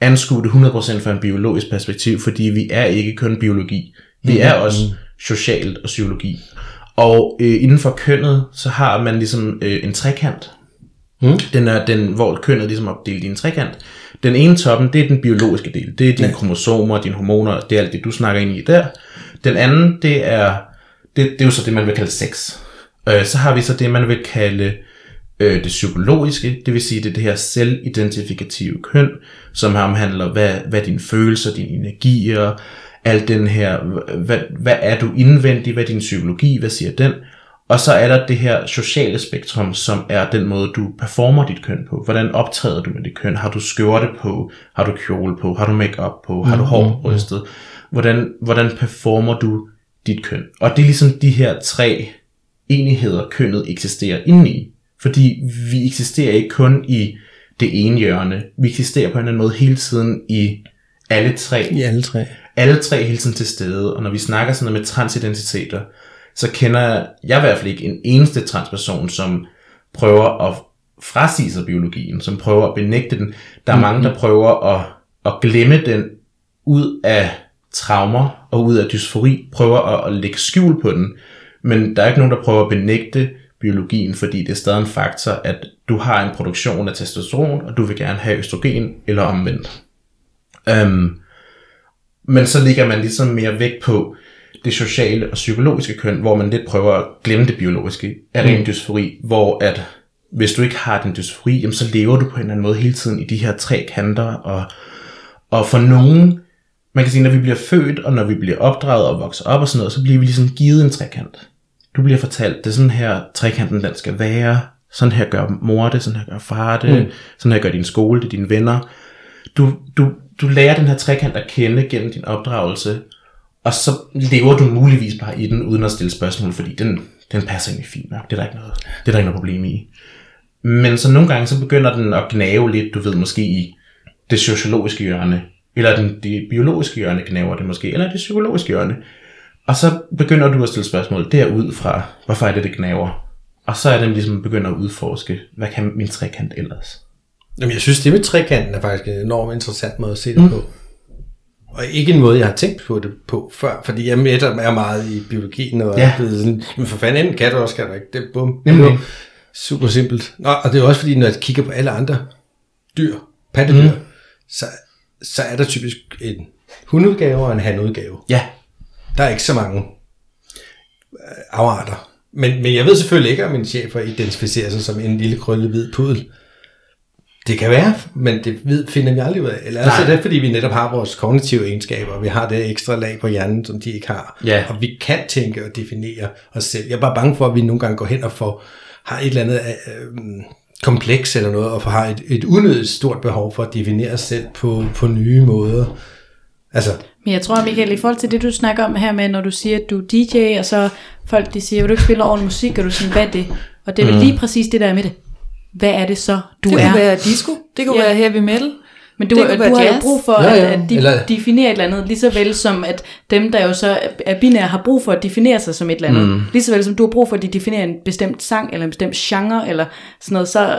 anskue det 100% fra en biologisk perspektiv, fordi vi er ikke kun biologi. Vi er også socialt og psykologi. Og øh, inden for kønnet, så har man ligesom øh, en trekant. Mm. Den er den, hvor kønnet ligesom er opdelt i en trekant. Den ene toppen, det er den biologiske del. Det er dine ja. kromosomer, dine hormoner, det er alt det, du snakker ind i der. Den anden, det er, det, det er jo så det, man vil kalde sex. Øh, så har vi så det, man vil kalde øh, det psykologiske, det vil sige, det det her selvidentifikative køn, som omhandler, hvad, hvad dine følelser, dine energier, alt den her, hvad, hvad er du indvendig, hvad er din psykologi, hvad siger den? Og så er der det her sociale spektrum, som er den måde, du performer dit køn på. Hvordan optræder du med dit køn? Har du skjorte på? Har du kjole på? Har du makeup på? Har du hår på brystet? Hvordan, hvordan performer du dit køn? Og det er ligesom de her tre enigheder, kønnet eksisterer indeni. Fordi vi eksisterer ikke kun i det ene hjørne. Vi eksisterer på en eller anden måde hele tiden i alle tre I alle tre. alle tre hele tiden til stede, og når vi snakker sådan noget med transidentiteter, så kender jeg i hvert fald ikke en eneste transperson, som prøver at frasige sig biologien, som prøver at benægte den. Der er mange, der prøver at, at glemme den ud af traumer og ud af dysfori, prøver at, at lægge skjul på den, men der er ikke nogen, der prøver at benægte biologien, fordi det er stadig en faktor, at du har en produktion af testosteron, og du vil gerne have østrogen, eller omvendt. Um, men så ligger man ligesom mere vægt på det sociale og psykologiske køn, hvor man lidt prøver at glemme det biologiske af ren dysfori, hvor at hvis du ikke har den dysfori, jamen så lever du på en eller anden måde hele tiden i de her tre kanter, og, og for nogen, man kan sige, når vi bliver født, og når vi bliver opdraget og vokser op og sådan noget, så bliver vi ligesom givet en trekant. Du bliver fortalt, det er sådan her, trekanten den skal være, sådan her gør mor det, sådan her gør far det, mm. sådan her gør din skole det, dine venner. Du, du, du lærer den her trekant at kende gennem din opdragelse, og så lever du muligvis bare i den, uden at stille spørgsmål, fordi den, den passer egentlig fint nok. Det er der ikke noget, det er der ikke noget problem i. Men så nogle gange, så begynder den at gnave lidt, du ved, måske i det sociologiske hjørne, eller den, det biologiske hjørne gnaver det måske, eller det psykologiske hjørne. Og så begynder du at stille spørgsmål derud fra, hvorfor er det, det gnaver? Og så er det ligesom begynder at udforske, hvad kan min trekant ellers? Jamen, jeg synes, det med trekanten er faktisk en enormt interessant måde at se det mm. på. Og ikke en måde, jeg har tænkt på det på før, fordi jeg med er meget i biologien, og Ja. er sådan, men for fanden, enten kan du også, kan du ikke. Det er bum. Nemlig. Er super simpelt. Nå, og det er også fordi, når jeg kigger på alle andre dyr, pattedyr, mm. så, så er der typisk en hundudgave og en handudgave. Ja, Der er ikke så mange øh, afarter. Men, men jeg ved selvfølgelig ikke, om min chef identificerer sig som en lille krøllet hvid pudel. Det kan være, men det ved, finder vi aldrig ud af. Eller altså Nej. er det, fordi vi netop har vores kognitive egenskaber, og vi har det ekstra lag på hjernen, som de ikke har. Ja. Og vi kan tænke og definere os selv. Jeg er bare bange for, at vi nogle gange går hen og får, har et eller andet øh, kompleks eller noget, og har et, et unødigt stort behov for at definere os selv på, på nye måder. Altså, Men jeg tror, Michael, i forhold til det, du snakker om her med, når du siger, at du er DJ, og så folk de siger, vil du ikke spille ordentlig musik, og du siger, hvad er det? Og det er vel Mm. lige præcis det der med det. Hvad er det så, du Det er? kunne være disco, det kunne Ja. være heavy metal. Men du, Det du har jo jazz. brug for Ja, at, ja. at de, Eller- definere et eller andet, lige så vel som at dem, der jo så er binære, har brug for at definere sig som et eller andet. Mm. Lige så vel som du har brug for, at de definerer en bestemt sang, eller en bestemt genre, eller sådan noget, så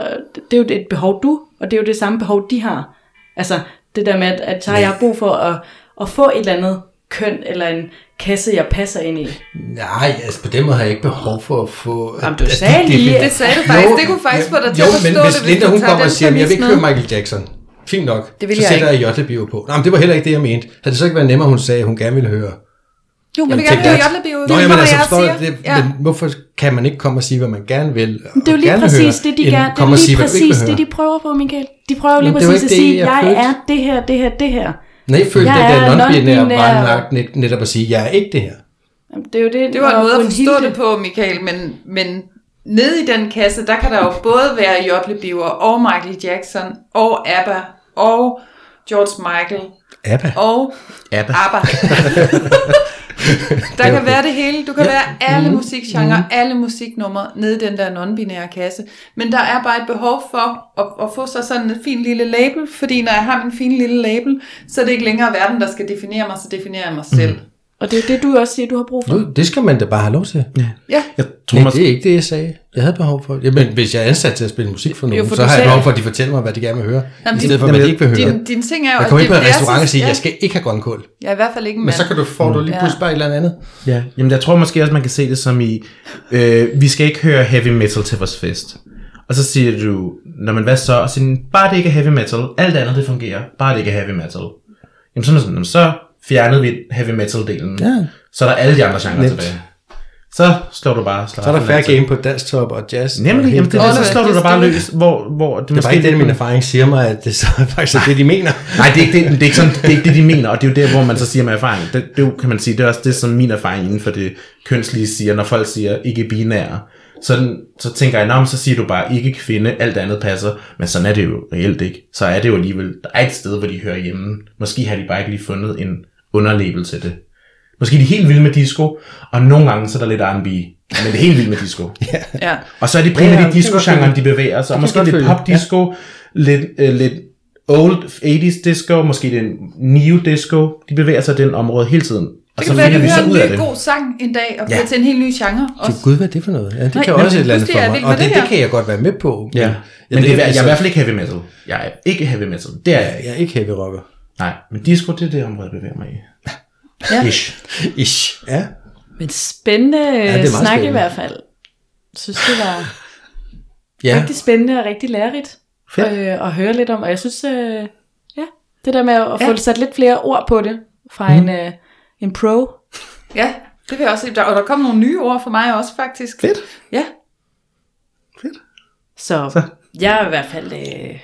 det er jo et behov du, og det er jo det samme behov de har. Altså det der med, at, at så har jeg brug for at, at få et eller andet køn, eller en kasse, jeg passer ind i. nej, altså på den måde har jeg ikke behov for at få... Jamen, du at- at sagde de lige, definerer- Det sagde du faktisk. Det kunne faktisk få dig til jo, at forstå men det, hvis Linda hun kommer og siger, jeg vil ikke høre med." Michael Jackson. Fint nok. Det vil så jeg sætter jeg Jotlebio på. Nej, men det var heller ikke det, jeg mente. Havde det så ikke været nemmere, hun sagde, at hun gerne ville høre? Jo, men jeg vil gerne høre? Jotlebio. Nå, Det jamen, altså, jeg forstår jeg det, Ja. men hvorfor kan man ikke komme og sige, hvad man gerne vil? Det er jo lige præcis det, de gerne. Det er lige præcis det, de prøver på, Michael. De prøver jo lige det jo præcis at det, sige, jeg jeg er det her, det her, det her. Nej, jeg følte Jeg den der er non-binære non-binær. var nok net, netop at sige, jeg er ikke det her. Jamen, Det er jo det, Det var en måde at forstå det på, Michael, men, men nede i den kasse, der kan der jo både være Jotlebio og Michael Jackson og ABBA og George Michael Abba. og Abba. ABBA. Der kan være det hele. Du kan Ja. være alle musikgenre, alle musiknumre nede i den der non-binære kasse. Men der er bare et behov for at, at få sig sådan et fint lille label, fordi når jeg har min fine lille label, så er det ikke længere verden, der skal definere mig, så definerer jeg mig selv. Og det er det, du også siger, du har brug for. Nu, det skal man da bare have lov til. Ja. Ja, Jeg tror Nej, det er ikke det, jeg sagde. Jeg havde behov for Jamen, hvis jeg er ansat til at spille musik for nogen, Jo, for så har jeg behov for, at de fortæller mig, hvad de gerne vil høre. Jamen, I stedet for, din- hvad de ikke vil høre. din, din ting er jo... Jeg kommer ind på en restaurant så- og siger, ja. jeg skal ikke have grønkål. Jeg er i hvert fald ikke en Men mand. så kan du få du lige Ja. pludselig bare et eller andet. Ja, jamen jeg tror måske også, man kan se det som i, øh, vi skal ikke høre heavy metal til vores fest. Og så siger du, når man hvad så? Og siger, bare det ikke er heavy metal, alt andet det fungerer, bare det ikke er heavy metal. Jamen sådan, sådan, så fjernede vi heavy metal delen. Ja. Så er der alle de andre genrer Nemt. tilbage. Så slår du bare Så er der færre game på dansk top og jazz. og Nemlig, hele jamen, det, det. er, så det- slår du det dig bare er løs, hvor, hvor det, Det er måske bare ikke det, min erfaring siger mig, at det så faktisk er det, de mener. Nej, det er, ikke det, det er ikke sådan, det er ikke det, de mener, og det er jo der, hvor man så siger med erfaring. Det, det er kan man sige, det er også det, som min erfaring inden for det kønslige siger, når folk siger ikke binære. Så, så tænker jeg, "Nå, men så siger du bare ikke kvinde, alt andet passer, men sådan er det jo reelt ikke. Så er det jo alligevel, der er et sted, hvor de hører hjemme. Måske har de bare ikke lige fundet en underlabel til det. Måske er de helt vilde med disco, og nogle gange så er der lidt R&B, men det er helt vildt med disco. Ja. Og så er det Ja, primært ja, ja, det i disco-genren, de bevæger sig. Og måske lidt pop-disco, lidt, øh, lidt old 80's disco, måske det new disco. De bevæger sig i den område hele tiden. Og Det så kan være, at så hører en ny det. god sang en dag, og Ja. bliver til en helt ny genre. Så Også. gud, hvad er det for noget? Ja, det Nej, kan men også et eller andet er for mig. Og det, det det kan jeg godt være med på. Ja, Jeg men ved, det er, jeg er altså- i hvert fald ikke heavy metal. Jeg er ikke heavy metal. Det er jeg Ja, ikke. jeg er ikke heavy rocker. Nej, men disco, det er det område, jeg bevæger mig i. Ja. Ish. Ish. Ja. Men spændende det er ja, meget snak spændende. i hvert fald. Jeg synes, det var Ja. rigtig spændende og rigtig lærerigt Fedt. øh, at høre lidt om. Og jeg synes, øh, ja, det der med at, at Ja. få sat lidt flere ord på det fra Mm. en, øh, en pro. Ja, det vil jeg også. Der- Og der kom nogle nye ord for mig også, faktisk. Fedt. Ja. Så, så. jeg vil i hvert fald øh,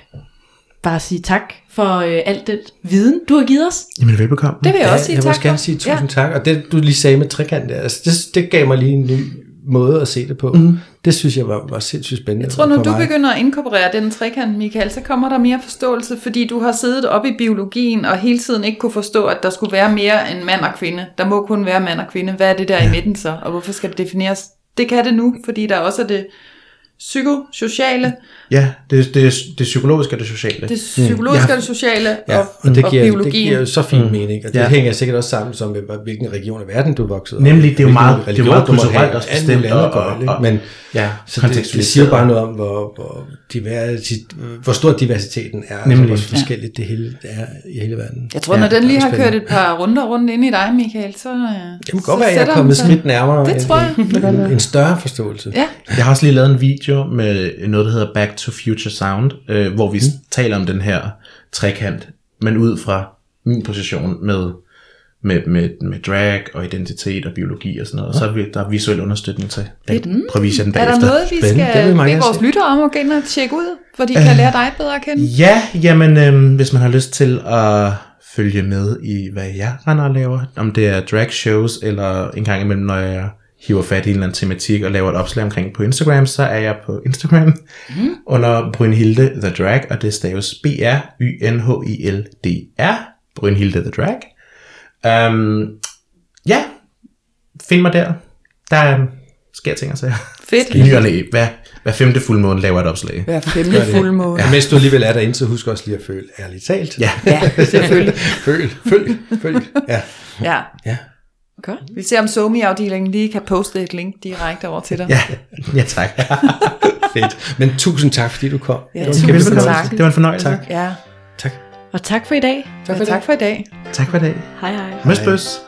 bare sige tak for øh, alt det viden, du har givet os. Jamen, velbekomme. Det vil jeg Ja, også sige jeg vil tak også gerne sige tusind tak. Og det, du lige sagde med trekant, altså, det, det gav mig lige en ny måde at se det på. Mm. Det synes jeg var, var sindssygt spændende. Jeg tror, når du mig. begynder at inkorporere den trekant, Michael, så kommer der mere forståelse, fordi du har siddet oppe i biologien og hele tiden ikke kunne forstå, at der skulle være mere end mand og kvinde. Der må kun være mand og kvinde. Hvad er det der i midten så, og hvorfor skal det defineres? Det kan det nu, fordi der også er det psykosociale, Ja, det, det, det psykologiske og det sociale. det psykologiske Ja. og det sociale, Ja, og, og det og giver, det biologien. giver jo så fin mm. mening, og det Ja. ja. hænger sikkert også sammen som med, hvilken region af verden du er i, Nemlig, det er jo meget- det er meget kulturelt også bestemt, og- og- og- Men Ja, så det, det siger bare noget om, hvor, hvor, diversi- hvor stor diversiteten er, Nemlig. Nemlig. og hvor forskelligt det hele er i hele verden. Jeg tror, Ja, når den det lige har kørt et par runder rundt ind i dig, Michael, så... øh, Det kan godt være, at jeg er kommet skridt nærmere Det en, tror jeg. en, en, en større forståelse. Ja, Jeg har også lige lavet en video med noget, der hedder Back to Future Sound, øh, hvor vi mm. taler om den her trekant, men ud fra min position med, med, med, med drag og identitet og biologi og sådan noget. Og så er vi, der er visuel understøtning til. Jeg kan prøve at vise den er der bagefter. noget, vi Spændende. Skal bede vores lyttere om at gå ind og tjekke ud, hvor de kan lære dig bedre at kende? Ja, jamen, øh, hvis man har lyst til at følge med i, hvad jeg render og laver, om det er drag shows, eller en gang imellem, når jeg hiver fat i en eller anden tematik og laver et opslag omkring på Instagram, så er jeg på Instagram mm. under Brynhilde The Drag, og det staves B-R-Y-N-H-I-L-D-R, Brynhilde The Drag. Um, ja, find mig der. Der um, sker ting og sager. Fedt. I ny og næ. Hver, femte fuldmåne laver et opslag. Hver femte fuldmåne. Ja. Mens du alligevel er derinde, så husk også lige at føle ærligt talt. Ja. Ja, selvfølgelig. Føl, følg, følg. Ja. Ja. ja. Godt. Vi ser om Somi-afdelingen lige kan poste et link direkte over til dig. Ja, ja tak. Fedt. Men tusind tak, fordi du kom. Ja, Det var en tusind kæmpe tak. Det var en fornøjelse. Tak. Ja. Tak. Og tak for i dag. Tak for, tak for i dag. Tak for i dag. Hej hej. Møs bøs.